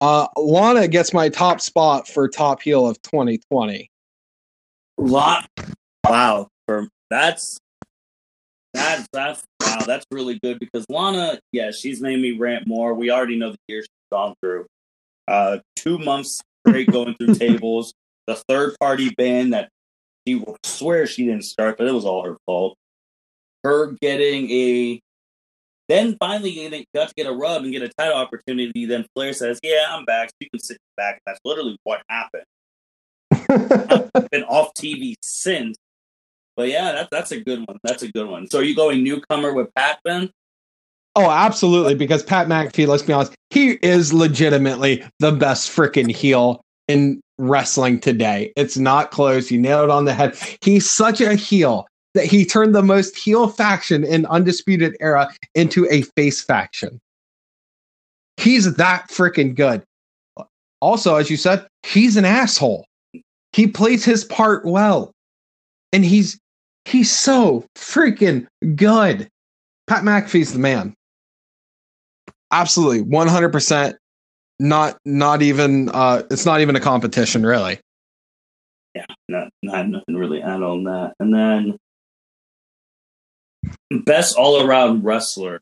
uh, Lana gets my top spot for top heel of 2020. Lot, wow, for that's that's that's wow, that's really good because Lana, yeah, she's made me rant more. We already know the years she's gone through. Uh, two months straight going through *laughs* tables. The third party ban that she will swear she didn't start, but it was all her fault. Her getting a then finally getting, got to get a rub and get a title opportunity. Then Flair says, "Yeah, I'm back. So you can sit back." That's literally what happened. I've *laughs* been off TV since, but yeah, that's that's a good one. That's a good one. So are you going newcomer with Pat then? Oh, absolutely. Because Pat McAfee, let's be honest, he is legitimately the best freaking heel in wrestling today. It's not close. You nailed it on the head. He's such a heel that he turned the most heel faction in Undisputed Era into a face faction. He's that freaking good. Also, as you said, he's an asshole. He plays his part well. And he's he's so freaking good. Pat McAfee's the man. Absolutely, 100% not not even uh it's not even a competition really. Yeah, not not nothing really add on that. And then best all around wrestler.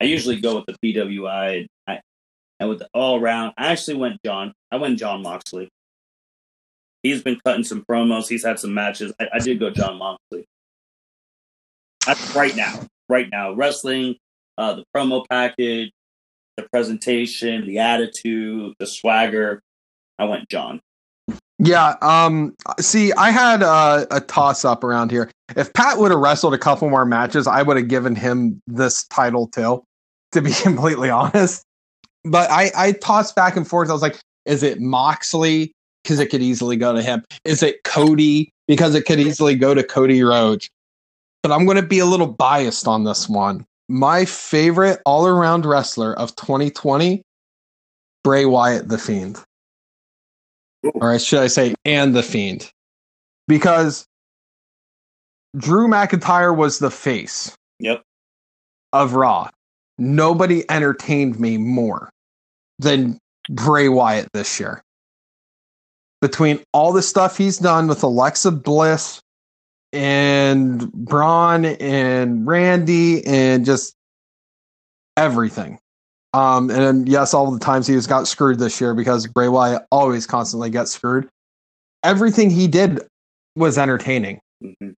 I usually go with the PWI. I, and with the all around, I actually went john I went Jon Moxley. He's been cutting some promos. He's had some matches. I, I did go Jon Moxley. right now, right now, wrestling, uh, the promo package, the presentation, the attitude, the swagger. I went Jon. Yeah. Um. See, I had a, a toss up around here. If Pat would have wrestled a couple more matches, I would have given him this title too. To be *laughs* completely honest, but I I tossed back and forth. I was like, is it Moxley because it could easily go to him? Is it Cody because it could easily go to Cody Rhodes? But I'm going to be a little biased on this one. My favorite all around wrestler of 2020, Bray Wyatt, the Fiend or should I say, and the Fiend, because Drew McIntyre was the face. Yep. Of Raw. Nobody entertained me more than Bray Wyatt this year. Between all the stuff he's done with Alexa Bliss and Braun and Randy and just everything. Um, and yes, all the times he has got screwed this year because Bray Wyatt always constantly gets screwed. Everything he did was entertaining. Mm-hmm.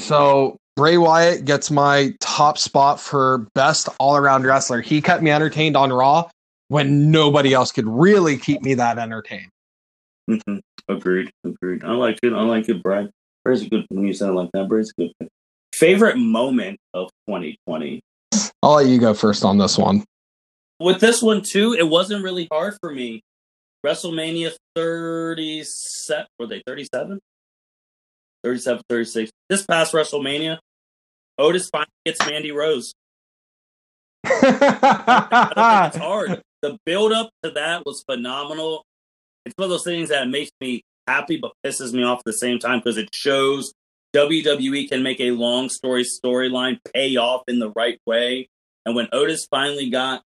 So Bray Wyatt gets my top spot for best all around wrestler. He kept me entertained on Raw when nobody else could really keep me that entertained. Mm-hmm. Agreed. Agreed. I like it. I like it, Bray. Bray's a good when you sound like that. A good. Favorite moment of 2020. I'll let you go first on this one with this one too, it wasn't really hard for me. WrestleMania 37, were they 37? 37, 36. This past WrestleMania, Otis finally gets Mandy Rose. *laughs* it's hard. The build up to that was phenomenal. It's one of those things that makes me happy but pisses me off at the same time because it shows WWE can make a long story storyline pay off in the right way. And when Otis finally got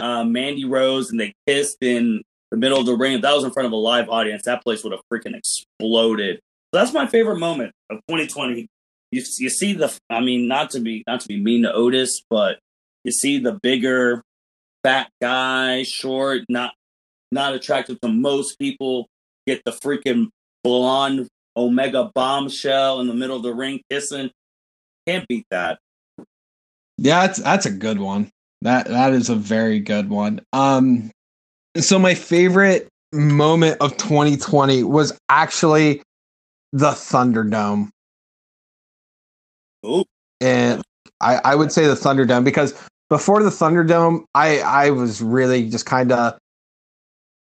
uh, Mandy Rose and they kissed in the middle of the ring. That was in front of a live audience, that place would have freaking exploded. So that's my favorite moment of 2020. You, you see the, I mean, not to be not to be mean to Otis, but you see the bigger, fat guy, short, not not attractive to most people, get the freaking blonde Omega bombshell in the middle of the ring kissing. Can't beat that. Yeah, that's that's a good one. That that is a very good one. Um so my favorite moment of 2020 was actually the Thunderdome. Ooh. And I, I would say the Thunderdome because before the Thunderdome, I I was really just kind of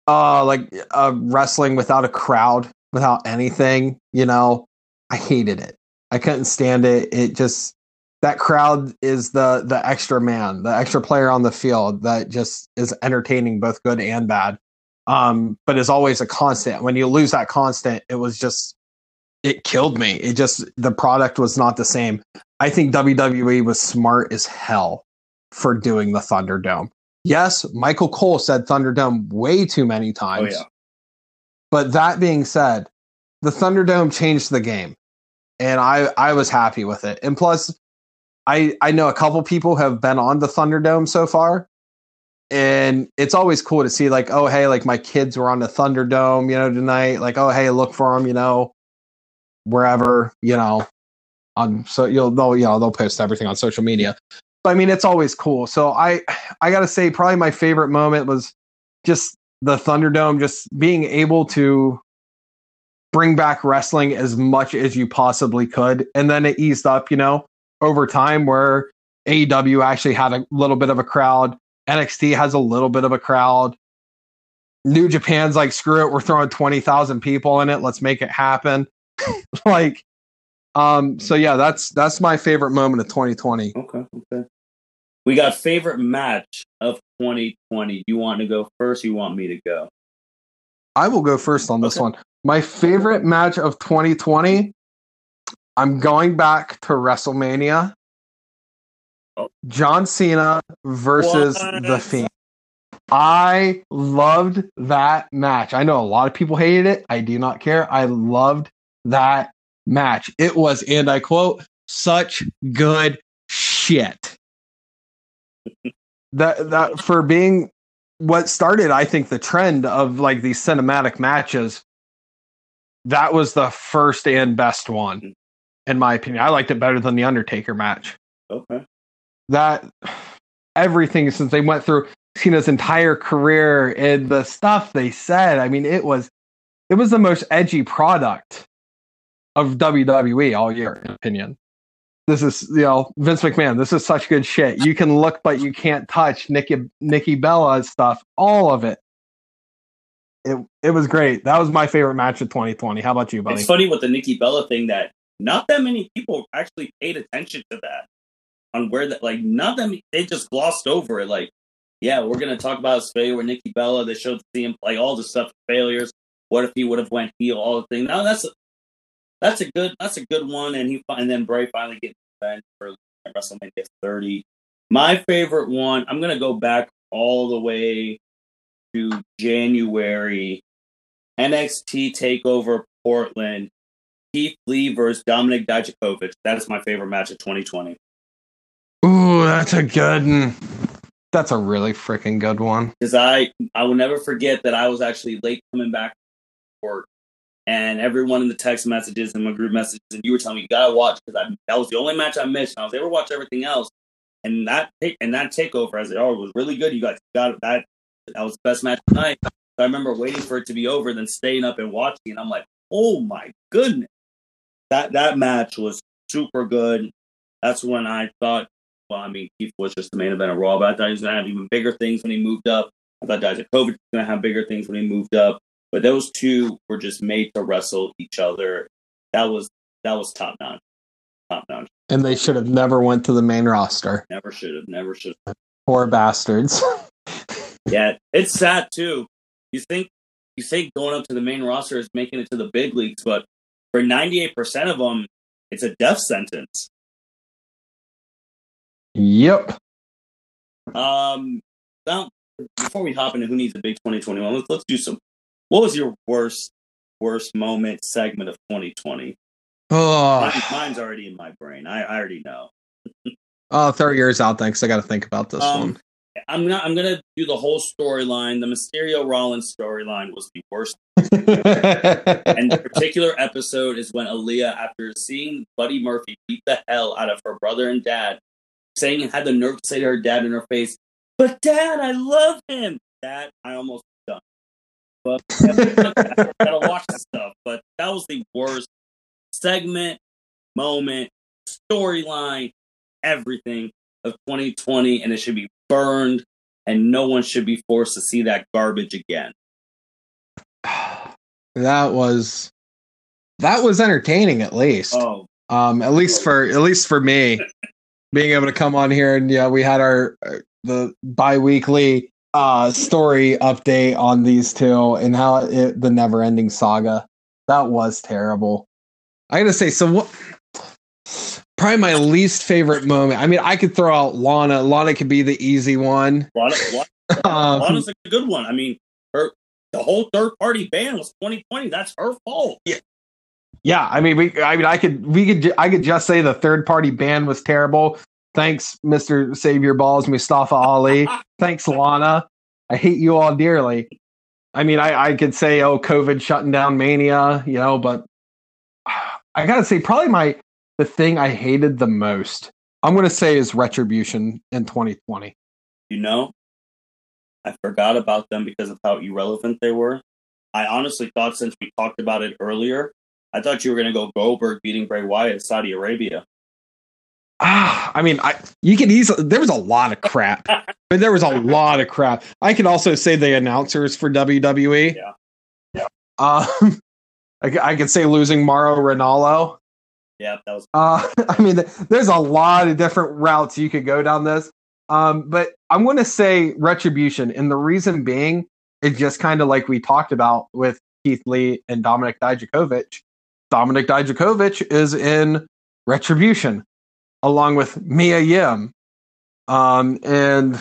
uh like uh wrestling without a crowd, without anything, you know. I hated it. I couldn't stand it. It just that crowd is the the extra man, the extra player on the field that just is entertaining both good and bad. Um, but is always a constant. When you lose that constant, it was just it killed me. It just the product was not the same. I think WWE was smart as hell for doing the Thunderdome. Yes, Michael Cole said Thunderdome way too many oh, times. Oh, yeah. But that being said, the Thunderdome changed the game. And I, I was happy with it. And plus, I, I know a couple people have been on the Thunderdome so far. And it's always cool to see, like, oh, hey, like my kids were on the Thunderdome, you know, tonight. Like, oh, hey, look for them, you know, wherever, you know, on so you'll they'll you know they'll post everything on social media. I mean, it's always cool. So I I gotta say, probably my favorite moment was just the Thunderdome, just being able to bring back wrestling as much as you possibly could, and then it eased up, you know, over time where AEW actually had a little bit of a crowd. NXT has a little bit of a crowd. New Japan's like, screw it, we're throwing 20,000 people in it. Let's make it happen. *laughs* like, um, so yeah, that's that's my favorite moment of 2020. Okay, okay. We got favorite match of 2020. You want to go first? you want me to go? I will go first on this okay. one. My favorite match of 2020. I'm going back to WrestleMania. Oh. John Cena versus what? The Fiend. I loved that match. I know a lot of people hated it. I do not care. I loved that match. It was, and I quote, such good shit. That that for being what started, I think, the trend of like these cinematic matches. That was the first and best one, mm. in my opinion. I liked it better than the Undertaker match. Okay. That everything since they went through Cena's entire career and the stuff they said. I mean, it was it was the most edgy product of WWE all year, in opinion. This is you know Vince McMahon. This is such good shit. You can look, but you can't touch. Nikki Nikki Bella's stuff, all of it. It it was great. That was my favorite match of 2020. How about you, buddy? It's funny with the Nikki Bella thing that not that many people actually paid attention to that. On where that like not that many, they just glossed over it. Like, yeah, we're gonna talk about his failure with Nikki Bella. They showed the him like all the stuff failures. What if he would have went heel? All the thing. Now that's that's a good that's a good one. And he and then Bray finally gets revenge for WrestleMania 30. My favorite one. I'm gonna go back all the way to January. NXT Takeover Portland. Keith Lee versus Dominik Dijakovic. That is my favorite match of 2020. Ooh, that's a good one. That's a really freaking good one. Because I I will never forget that I was actually late coming back to work and everyone in the text messages and my group messages, and you were telling me you gotta watch because that was the only match I missed. And I was able to watch everything else, and that and that takeover as it oh, was really good. You got got that that was the best match tonight. So I remember waiting for it to be over, then staying up and watching, and I'm like, oh my goodness, that that match was super good. That's when I thought, well, I mean, Keith was just the main event of Raw, but I thought he was gonna have even bigger things when he moved up. I thought Dijakovic was gonna have bigger things when he moved up. But those two were just made to wrestle each other. That was that was top notch. Top notch. And they should have never went to the main roster. Never should have. Never should have. Poor bastards. *laughs* yeah, it's sad too. You think you think going up to the main roster is making it to the big leagues, but for ninety eight percent of them, it's a death sentence. Yep. Um. Now, before we hop into who needs a big twenty twenty one, let's let's do some what was your worst worst moment segment of 2020? Oh, Mine, mine's already in my brain. I, I already know. oh, throw yours out. Thanks. I got to think about this um, one. I'm not. I'm gonna do the whole storyline. The Mysterio Rollins storyline was the worst. *laughs* and the particular episode is when Aalyah, after seeing Buddy Murphy beat the hell out of her brother and dad, saying had the nerve to say to her dad in her face, "But Dad, I love him." That I almost but I gotta watch the stuff. But that was the worst segment, moment, storyline, everything of 2020, and it should be burned, and no one should be forced to see that garbage again. *sighs* That was that was entertaining at least. Oh. Um, at least for at least for me, *laughs* being able to come on here and yeah, we had our uh, the biweekly uh story update on these two and how it, the never ending saga. That was terrible. I gotta say, so what? Probably my least favorite moment. I mean, I could throw out Lana. Lana could be the easy one. Lana, Lana, *laughs* um, Lana's a good one. I mean, her the whole third party ban was 2020. That's her fault. Yeah. Yeah, I mean, we, I mean, I could, we could, I could just say the third party ban was terrible. Thanks, Mister Savior Balls, Mustafa Ali. *laughs* Thanks, Lana. I hate you all dearly. I mean, I, I could say, oh, COVID shutting down Mania, you know, but *sighs* I gotta say, probably my the thing I hated the most, I'm gonna say, is Retribution in 2020. You know, I forgot about them because of how irrelevant they were. I honestly thought since we talked about it earlier, I thought you were gonna go Goldberg beating Bray Wyatt Saudi Arabia. Ah, I mean, I you can easily. There was a lot of crap, *laughs* but there was a lot of crap. I can also say the announcers for WWE. Yeah, yeah. Um, *laughs* I, I could say losing Mauro Ranallo. Yeah, that was. Uh, *laughs* I mean, there's a lot of different routes you could go down this. Um, but I'm going to say retribution, and the reason being is just kind of like we talked about with Keith Lee and Dominik Dijakovic. Dominik Dijakovic is in retribution, along with Mia Yim, um, and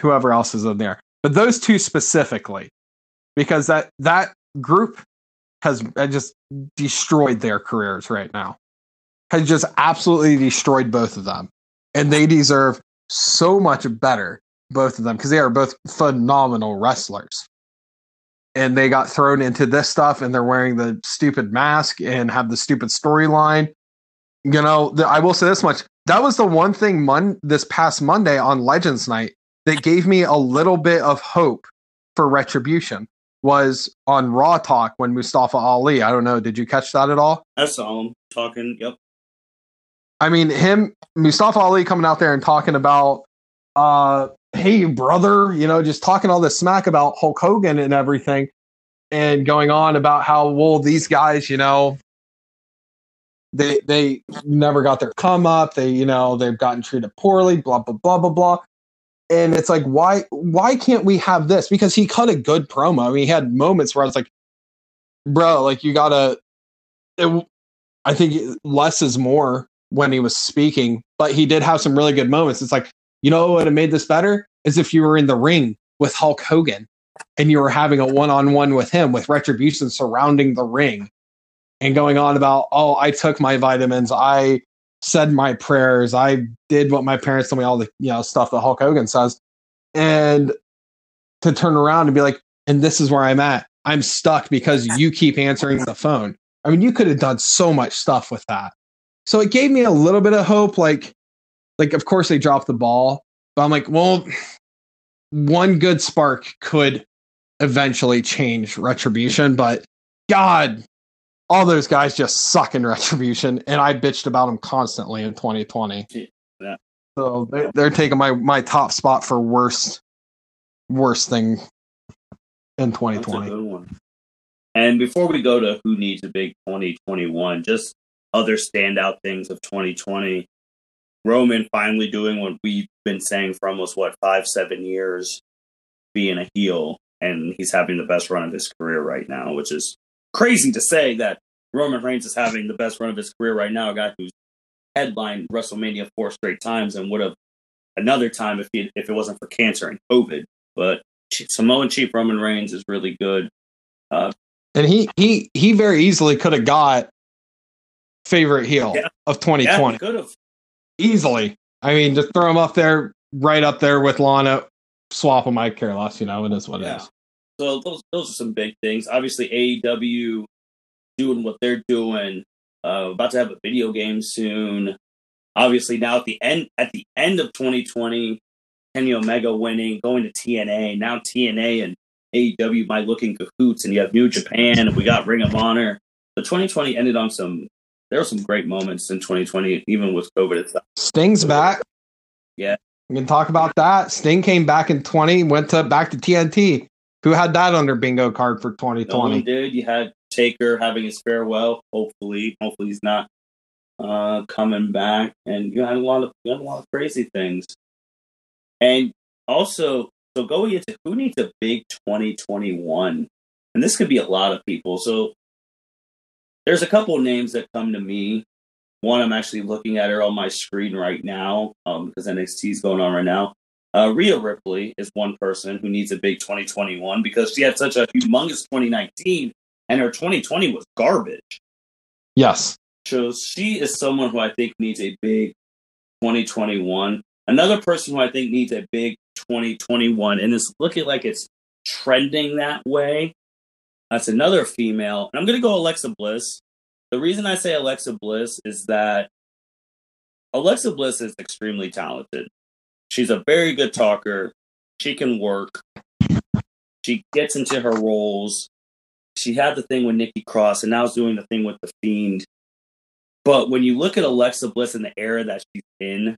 whoever else is in there. But those two specifically, because that that group has just destroyed their careers right now. Has just absolutely destroyed both of them. And they deserve so much better, both of them, because they are both phenomenal wrestlers. And they got thrown into this stuff and they're wearing the stupid mask and have the stupid storyline. You know, the, I will say this much. That was the one thing mon- this past Monday on Legends Night that gave me a little bit of hope for retribution was on Raw Talk when Mustafa Ali. I don't know. Did you catch that at all? I saw him talking. Yep. I mean, him, Mustafa Ali coming out there and talking about, uh, hey, brother, you know, just talking all this smack about Hulk Hogan and everything, and going on about how, well, these guys, you know, they they never got their come up. They, you know, they've gotten treated poorly, blah, blah, blah, blah, blah. And it's like why why can't we have this? Because he cut a good promo. I mean, he had moments where i was like bro like you gotta it, i think less is more when he was speaking but he did have some really good moments. It's like you know what would have made this better? Is if you were in the ring with hulk hogan and you were having a one-on-one with him with retribution surrounding the ring and going on about oh i took my vitamins i said my prayers. I did what my parents told me, all the you know stuff that Hulk Hogan says, and to turn around and be like, and this is where I'm at. I'm stuck because you keep answering the phone. I mean, you could have done so much stuff with that. So it gave me a little bit of hope. Like, like of course they dropped the ball, but I'm like, well, one good spark could eventually change retribution. But God, all those guys just suck in retribution, and I bitched about them constantly in 2020. Yeah. So they, they're taking my my top spot for worst worst thing in 2020. And before we go to who needs a big 2021, just other standout things of 2020. Roman finally doing what we've been saying for almost what five, seven years, being a heel, and he's having the best run of his career right now, which is crazy to say that Roman Reigns is having the best run of his career right now. A guy who's headlined WrestleMania four straight times and would have another time if he if it wasn't for cancer and COVID. But Samoan Chief Roman Reigns is really good. Uh, and he he he very easily could have got favorite heel yeah. of 2020. Yeah, could have easily. I mean, just throw him up there, right up there with Lana. Swap him, I care less. You know, it is what yeah. it is. So those those are some big things. Obviously, AEW doing what they're doing. Uh, about to have a video game soon. Obviously, now at the end at the end of 2020, Kenny Omega winning, going to TNA. Now TNA and AEW might look in cahoots, and you have New Japan, and we got Ring of Honor. The 2020 ended on some there were some great moments in 2020, even with COVID itself. Sting's back. Yeah. We can talk about that. Sting came back in 20, went to back to TNT. Who had that on their bingo card for 2020? No did. You had Taker having his farewell. Hopefully, hopefully he's not uh, coming back. And you had a lot of you had a lot of crazy things. And also, so going into who needs a big 2021, and this could be a lot of people. So there's a couple names that come to me. One, I'm actually looking at her on my screen right now um, because NXT is going on right now. Uh, Rhea Ripley is one person who needs a big 2021 because she had such a humongous 2019 and her 2020 was garbage. Yes. So she is someone who I think needs a big 2021. Another person who I think needs a big 2021 and it's looking like it's trending that way. That's another female. And I'm going to go Alexa Bliss. The reason I say Alexa Bliss is that Alexa Bliss is extremely talented. She's a very good talker. She can work. She gets into her roles. She had the thing with Nikki Cross, and now is doing the thing with the Fiend. But when you look at Alexa Bliss in the era that she's in,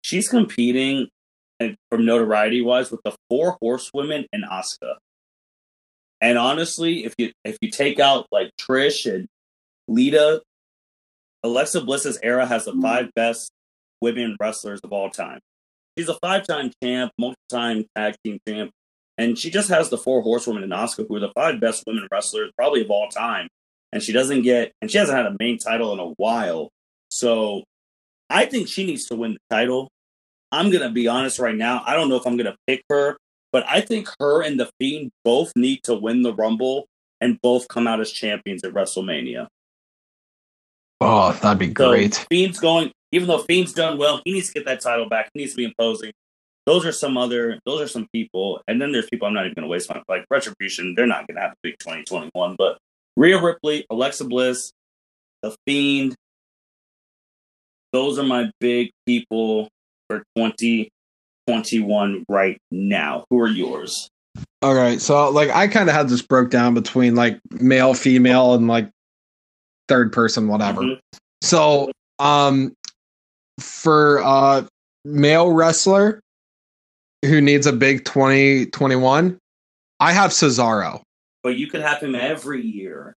she's competing from notoriety wise with the four horsewomen and Asuka. And honestly, if you if you take out like Trish and Lita, Alexa Bliss's era has the mm-hmm. five best women wrestlers of all time. She's a five time champ, multi time tag team champ, and she just has the four horsewomen in Asuka, who are the five best women wrestlers probably of all time. And she doesn't get, and she hasn't had a main title in a while. So I think she needs to win the title. I'm going to be honest right now. I don't know if I'm going to pick her, but I think her and The Fiend both need to win the Rumble and both come out as champions at WrestleMania. Oh, that'd be great. So Fiend's going, even though Fiend's done well, he needs to get that title back. He needs to be imposing. Those are some other, those are some people. And then there's people I'm not even going to waste my, like Retribution, they're not going to have a big 2021. But Rhea Ripley, Alexa Bliss, The Fiend, those are my big people for 2021 right now. Who are yours? All right. So, like, I kind of had this broke down between like male, female, and like third person, whatever. Mm-hmm. So, um, for uh, male wrestler who needs a big 2021, I have Cesaro. But you could have him every year.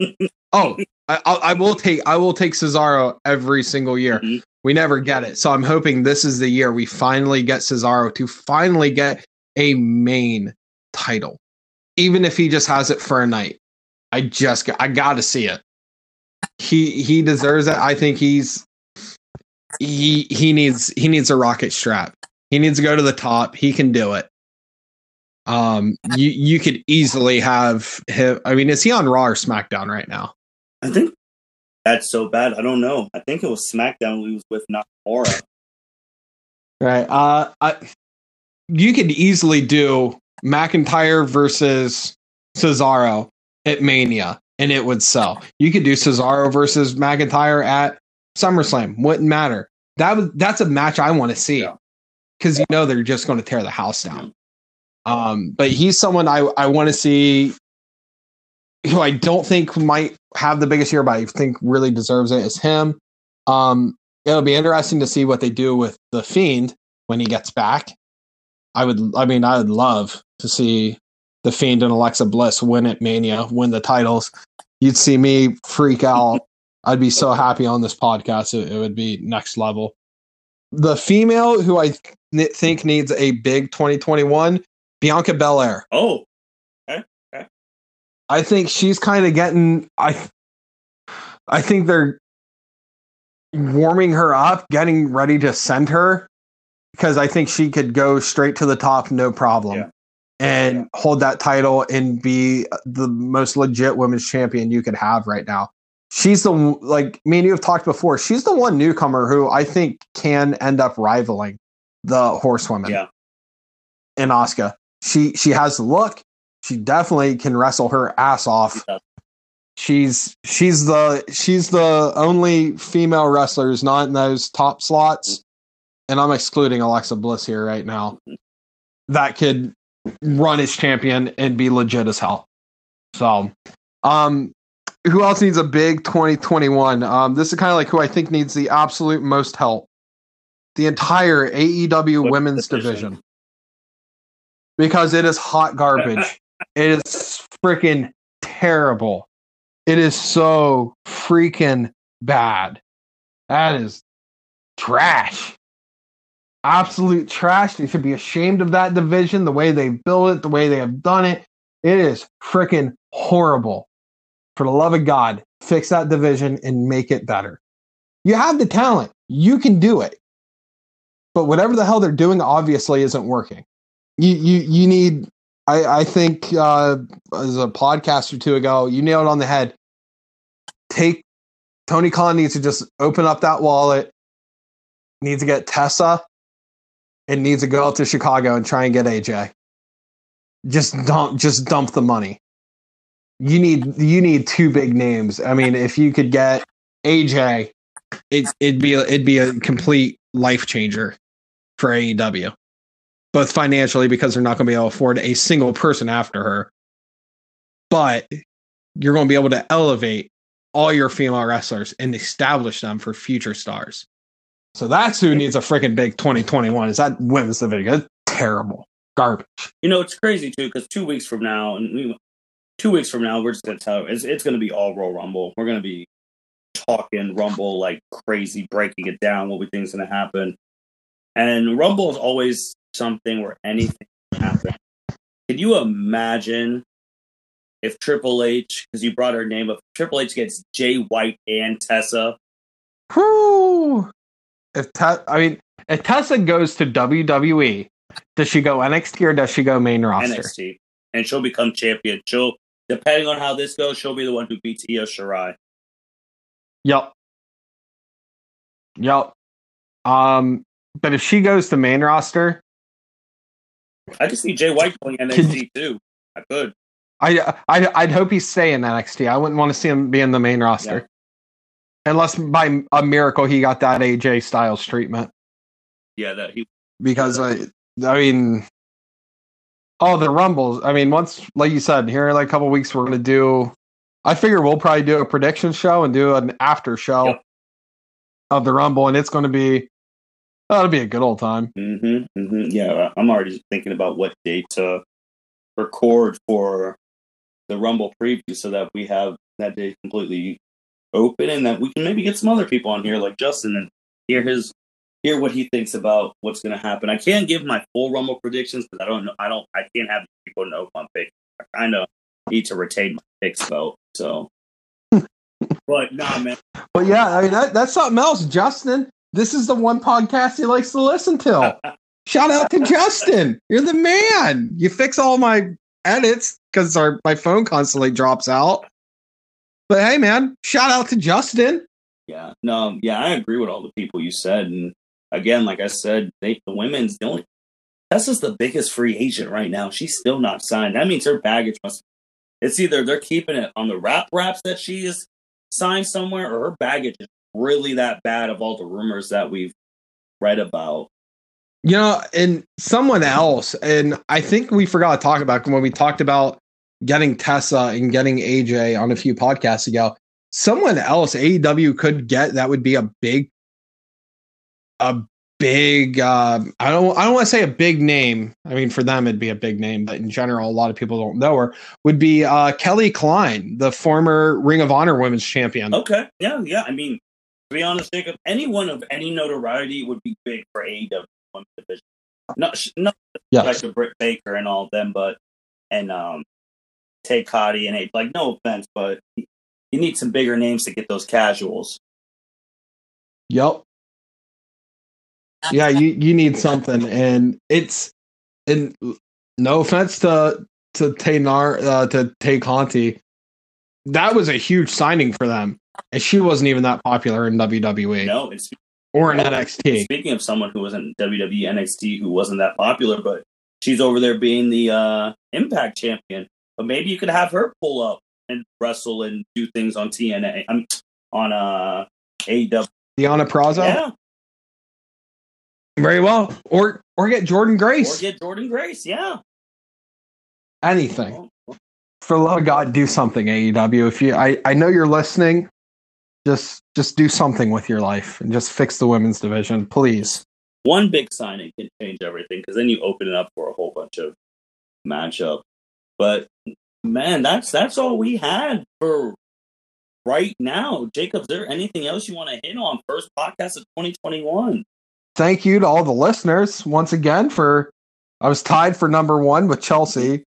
*laughs* oh, I, I, will take I will take Cesaro every single year. Mm-hmm. We never get it, so I'm hoping this is the year we finally get Cesaro to finally get a main title, even if he just has it for a night. I just I got to see it. He he deserves it. I think he's he he needs he needs a rocket strap. He needs to go to the top. He can do it. Um, you you could easily have him. I mean, is he on Raw or SmackDown right now? I think that's so bad. I don't know. I think it was SmackDown. We was with Nakamura. Right. Uh, I, you could easily do McIntyre versus Cesaro at Mania, and it would sell. You could do Cesaro versus McIntyre at SummerSlam. Wouldn't matter. That was that's a match I want to see because yeah. you know they're just going to tear the house down. Um, but he's someone I I want to see. Who I don't think might have the biggest year, but I think really deserves it is him. Um, it'll be interesting to see what they do with the Fiend when he gets back. I would, I mean, I would love to see the Fiend and Alexa Bliss win at Mania, win the titles. You'd see me freak out. I'd be so happy on this podcast. It, it would be next level. The female who I th- think needs a big 2021 Bianca Belair. Oh, okay. okay. I think she's kind of getting. I, I think they're warming her up, getting ready to send her because I think she could go straight to the top, no problem, yeah. and hold that title and be the most legit women's champion you could have right now. She's the like me and you have talked before. She's the one newcomer who I think can end up rivaling the horsewoman. Yeah. In Asuka she she has the look. She definitely can wrestle her ass off. She's she's the she's the only female wrestler who's not in those top slots, and I'm excluding Alexa Bliss here right now. That could run as champion and be legit as hell. So, um, who else needs a big 2021? Um, this is kind of like who I think needs the absolute most help. The entire AEW what women's division. division. Because it is hot garbage. *laughs* it is freaking terrible. It is so freaking bad. That is trash. Absolute trash. They should be ashamed of that division, the way they built it, the way they have done it. It is freaking horrible. For the love of God, fix that division and make it better. You have the talent. You can do it. But whatever the hell they're doing obviously isn't working. You you you need I, I think uh, as a podcast or two ago, you nailed on the head. Take Tony Khan needs to just open up that wallet, needs to get Tessa, and needs to go out to Chicago and try and get AJ. Just dump just dump the money. You need you need two big names. I mean, if you could get AJ, it, it'd be a, it'd be a complete life changer for AEW, both financially because they're not going to be able to afford a single person after her, but you're going to be able to elevate all your female wrestlers and establish them for future stars. So that's who needs a freaking big 2021 is that women's division. It's terrible. Garbage. You know, it's crazy too, because two weeks from now, and we, two weeks from now, we're just gonna tell it's, it's gonna be all Royal Rumble. We're gonna be talking Rumble like crazy, breaking it down, what we think is gonna happen. And Rumble is always something where anything can happen. Can you imagine if Triple H, because you brought her name up, Triple H gets Jay White and Tessa. Whoo! If Te- I mean, if Tessa goes to WWE, does she go NXT or does she go main roster? NXT, and she'll become champion. She'll, depending on how this goes, she'll be the one who beats Io Shirai. Yep. Yep. Um, but if she goes to main roster, I could see Jay White going NXT too. I could. I, I I'd hope he's staying NXT. I wouldn't want to see him be in the main roster, yeah. unless by a miracle he got that AJ Styles treatment. Yeah, that he because I I mean, oh the rumbles. I mean, once like you said, here in like a couple weeks we're gonna do. I figure we'll probably do a prediction show and do an after show yep. of the rumble, and it's going to be that'll be a good old time. Mm-hmm, mm-hmm. Yeah, I'm already thinking about what date to record for the Rumble preview so that we have that day completely open and that we can maybe get some other people on here like Justin and hear his hear what he thinks about what's going to happen. I can't give my full Rumble predictions because I don't know. I don't. I can't have people know my pick. I kind of need to retain my picks though. So, *laughs* but nah, man. But yeah, I mean that, that's something else, Justin. This is the one podcast he likes to listen to. *laughs* Shout out to Justin. You're the man. You fix all my edits because our my phone constantly drops out. But hey, man, shout out to Justin. Yeah, no, yeah, I agree with all the people you said, and again, like I said, they, the women's the only Tessa's the biggest free agent right now. She's still not signed. That means her baggage must. It's either they're keeping it on the wrap wraps that she is signed somewhere, or her baggage is really that bad of all the rumors that we've read about. You know, and someone else, and I think we forgot to talk about when we talked about getting Tessa and getting AJ on a few podcasts ago. Someone else AEW could get that would be a big, a big. Uh, I don't. I don't want to say a big name. I mean, for them it'd be a big name, but in general, a lot of people don't know her. Would be uh, Kelly Klein, the former Ring of Honor Women's Champion. Okay, yeah, yeah. I mean, to be honest, Jacob, anyone of any notoriety would be big for AEW division. Not, not yes. like a Britt Baker and all of them, but and um, Tay Conti and like no offense, but you need some bigger names to get those casuals. Yep. Yeah, you you need something, and it's and no offense to to Nar uh, to Tay Conti, that was a huge signing for them, and she wasn't even that popular in WWE. No, it's or in NXT. Speaking of someone who wasn't WWE NXT who wasn't that popular, but she's over there being the uh, Impact champion. But maybe you could have her pull up and wrestle and do things on TNA. I'm on uh AW. Deonna Purrazzo. Yeah. Very well. Or or get Jordynne Grace. Or get Jordynne Grace. Yeah. Anything. for the love of God, do something, AEW. If you, I, I know you're listening. Just, just do something with your life and just fix the women's division, please. One big signing can change everything because then you open it up for a whole bunch of matchup. But man, that's that's all we had for right now. Jacob, is there anything else you want to hit on? First podcast of 2021. Thank you to all the listeners once again for. I was tied for number one with Chelsea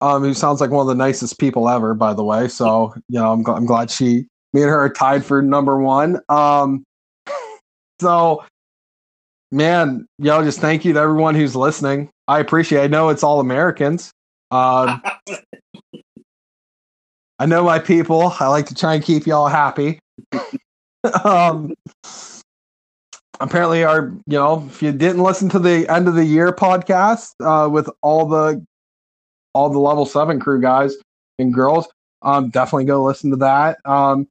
um, who sounds like one of the nicest people ever, by the way. So, you know, I'm, I'm glad she, me and her are tied for number one. Um, *laughs* so, man, yo, just thank you to everyone who's listening. I appreciate. I know it's all Americans. Um, *laughs* I know my people. I like to try and keep y'all happy. *laughs* um, apparently, our you know, if you didn't listen to the end of the year podcast uh, with all the all the level seven crew guys and girls. Um, definitely go listen to that. Um,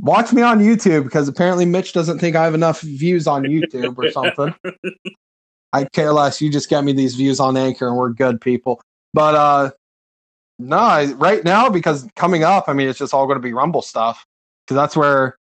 watch me on YouTube because apparently Mitch doesn't think I have enough views on YouTube or something. *laughs* I care less. You just get me these views on Anchor and we're good people. But uh no, I, right now because coming up, I mean, it's just all going to be Rumble stuff because that's where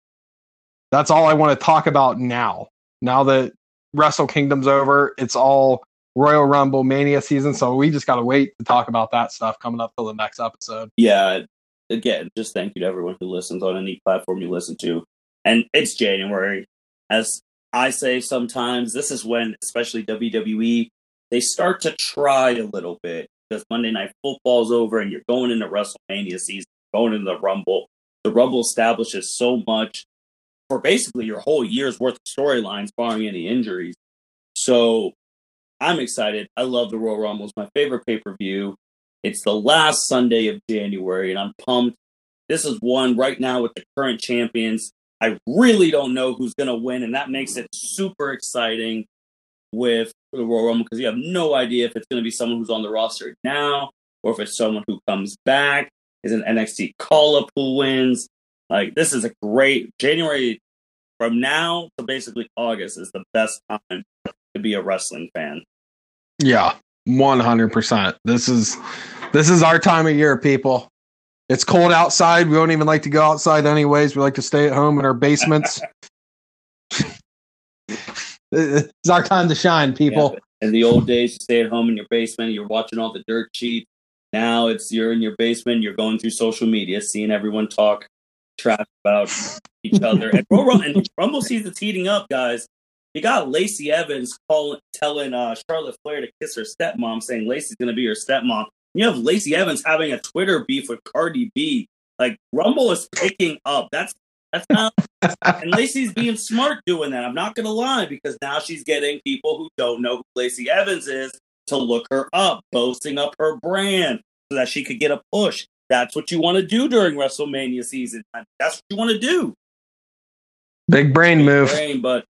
that's all I want to talk about now. Now that Wrestle Kingdom's over, it's all Royal Rumble Mania season. So we just got to wait to talk about that stuff coming up till the next episode. Yeah. Again, just thank you to everyone who listens on any platform you listen to. And it's January. As I say sometimes, this is when, especially WWE, they start to try a little bit because Monday Night Football's over and you're going into WrestleMania season, going into the Rumble. The Rumble establishes so much for basically your whole year's worth of storylines, barring any injuries. So I'm excited. I love the Royal Rumble. It's my favorite pay per view. It's the last Sunday of January, and I'm pumped. This is one right now with the current champions. I really don't know who's going to win, and that makes it super exciting with the Royal Rumble because you have no idea if it's going to be someone who's on the roster now or if it's someone who comes back, is an NXT call up who wins. Like, this is a great January from now to basically August is the best time to be a wrestling fan. Yeah, one hundred percent. This is this is our time of year, people. It's cold outside. We don't even like to go outside anyways. We like to stay at home in our basements. *laughs* it's our time to shine, people. Yeah, in the old days, you stay at home in your basement. You're watching all the dirt sheets. Now it's you're in your basement. You're going through social media, seeing everyone talk trash about each other. And, and Rumble season's heating up, guys. You got Lacey Evans calling, telling uh, Charlotte Flair to kiss her stepmom, saying Lacey's going to be her stepmom. You have Lacey Evans having a Twitter beef with Cardi B. Like Rumble is picking up. That's that's not. and Lacey's being smart doing that. I'm not going to lie because now she's getting people who don't know who Lacey Evans is to look her up, boasting up her brand so that she could get a push. That's what you want to do during WrestleMania season. That's what you want to do. Big brain Big move. Brain, but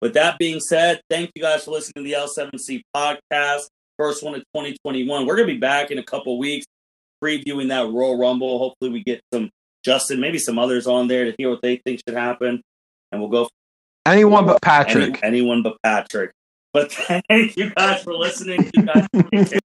with that being said, thank you guys for listening to the L7C podcast, first one of 2021. We're going to be back in a couple weeks previewing that Royal Rumble. Hopefully, we get some Justin, maybe some others on there to hear what they think should happen, and we'll go. Anyone but Patrick. Any, anyone but Patrick. But *laughs* thank you guys for listening. *laughs*